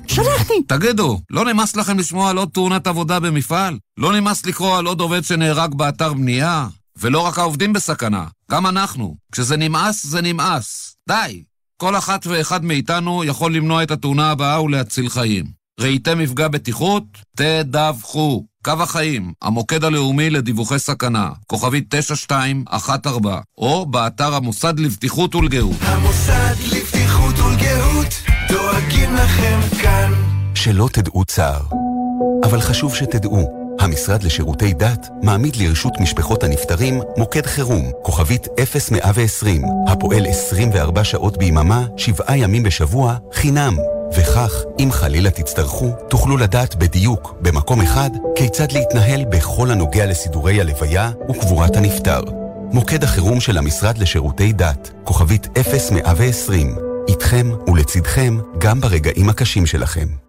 שלחתי! תגידו, לא נמאס לכם לשמוע על עוד תאונת עבודה במפעל? לא נמאס לקרוא על עוד עובד שנהרג באתר בנייה? ולא רק העובדים בסכנה, גם אנחנו. כשזה נמאס, זה נמאס. די! כל אחת ואחד מאיתנו יכול למנוע את התאונה הבאה ולהציל חיים. ראיתם מפגע בטיחות? תדווחו. קו החיים, המוקד הלאומי לדיווחי סכנה, כוכבית 9214, או באתר המוסד לבטיחות ולגאות. המוסד לבטיחות ולגאות, דואגים לכם כאן. שלא תדעו צער. אבל חשוב שתדעו, המשרד לשירותי דת מעמיד לרשות משפחות הנפטרים מוקד חירום, כוכבית 0120, הפועל 24 שעות ביממה, שבעה ימים בשבוע, חינם. וכך, אם חלילה תצטרכו, תוכלו לדעת בדיוק, במקום אחד, כיצד להתנהל בכל הנוגע לסידורי הלוויה וקבורת הנפטר. מוקד החירום של המשרד לשירותי דת, כוכבית 0120, איתכם ולצידכם גם ברגעים הקשים שלכם.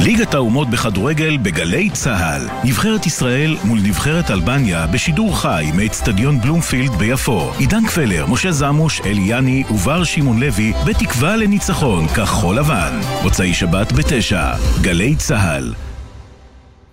ליגת האומות בכדורגל בגלי צה"ל. נבחרת ישראל מול נבחרת אלבניה בשידור חי מאצטדיון בלומפילד ביפו. עידן קפלר, משה זמוש, אלי יני ובר שמעון לוי בתקווה לניצחון כחול לבן. מוצאי שבת בתשע. גלי צה"ל.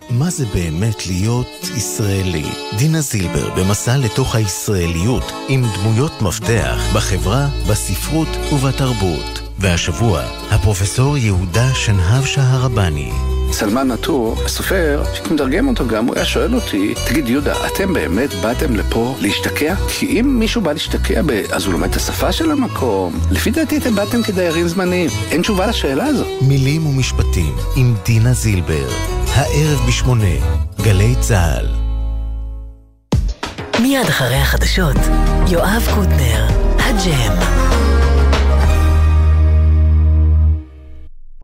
מה זה באמת להיות ישראלי? דינה זילבר במסע לתוך הישראליות עם דמויות מפתח בחברה, בספרות ובתרבות. והשבוע, הפרופסור יהודה שנהב שהרבני. סלמן נטור, הסופר, כשאתה מתרגם אותו גם, הוא היה שואל אותי, תגיד יהודה, אתם באמת באתם לפה להשתקע? כי אם מישהו בא להשתקע, ב... אז הוא לומד את השפה של המקום. לפי דעתי אתם באתם כדיירים זמניים. אין תשובה לשאלה הזו. מילים ומשפטים עם דינה זילבר. הערב בשמונה, גלי צה"ל. מיד אחרי החדשות, יואב קוטנר, הג'ם.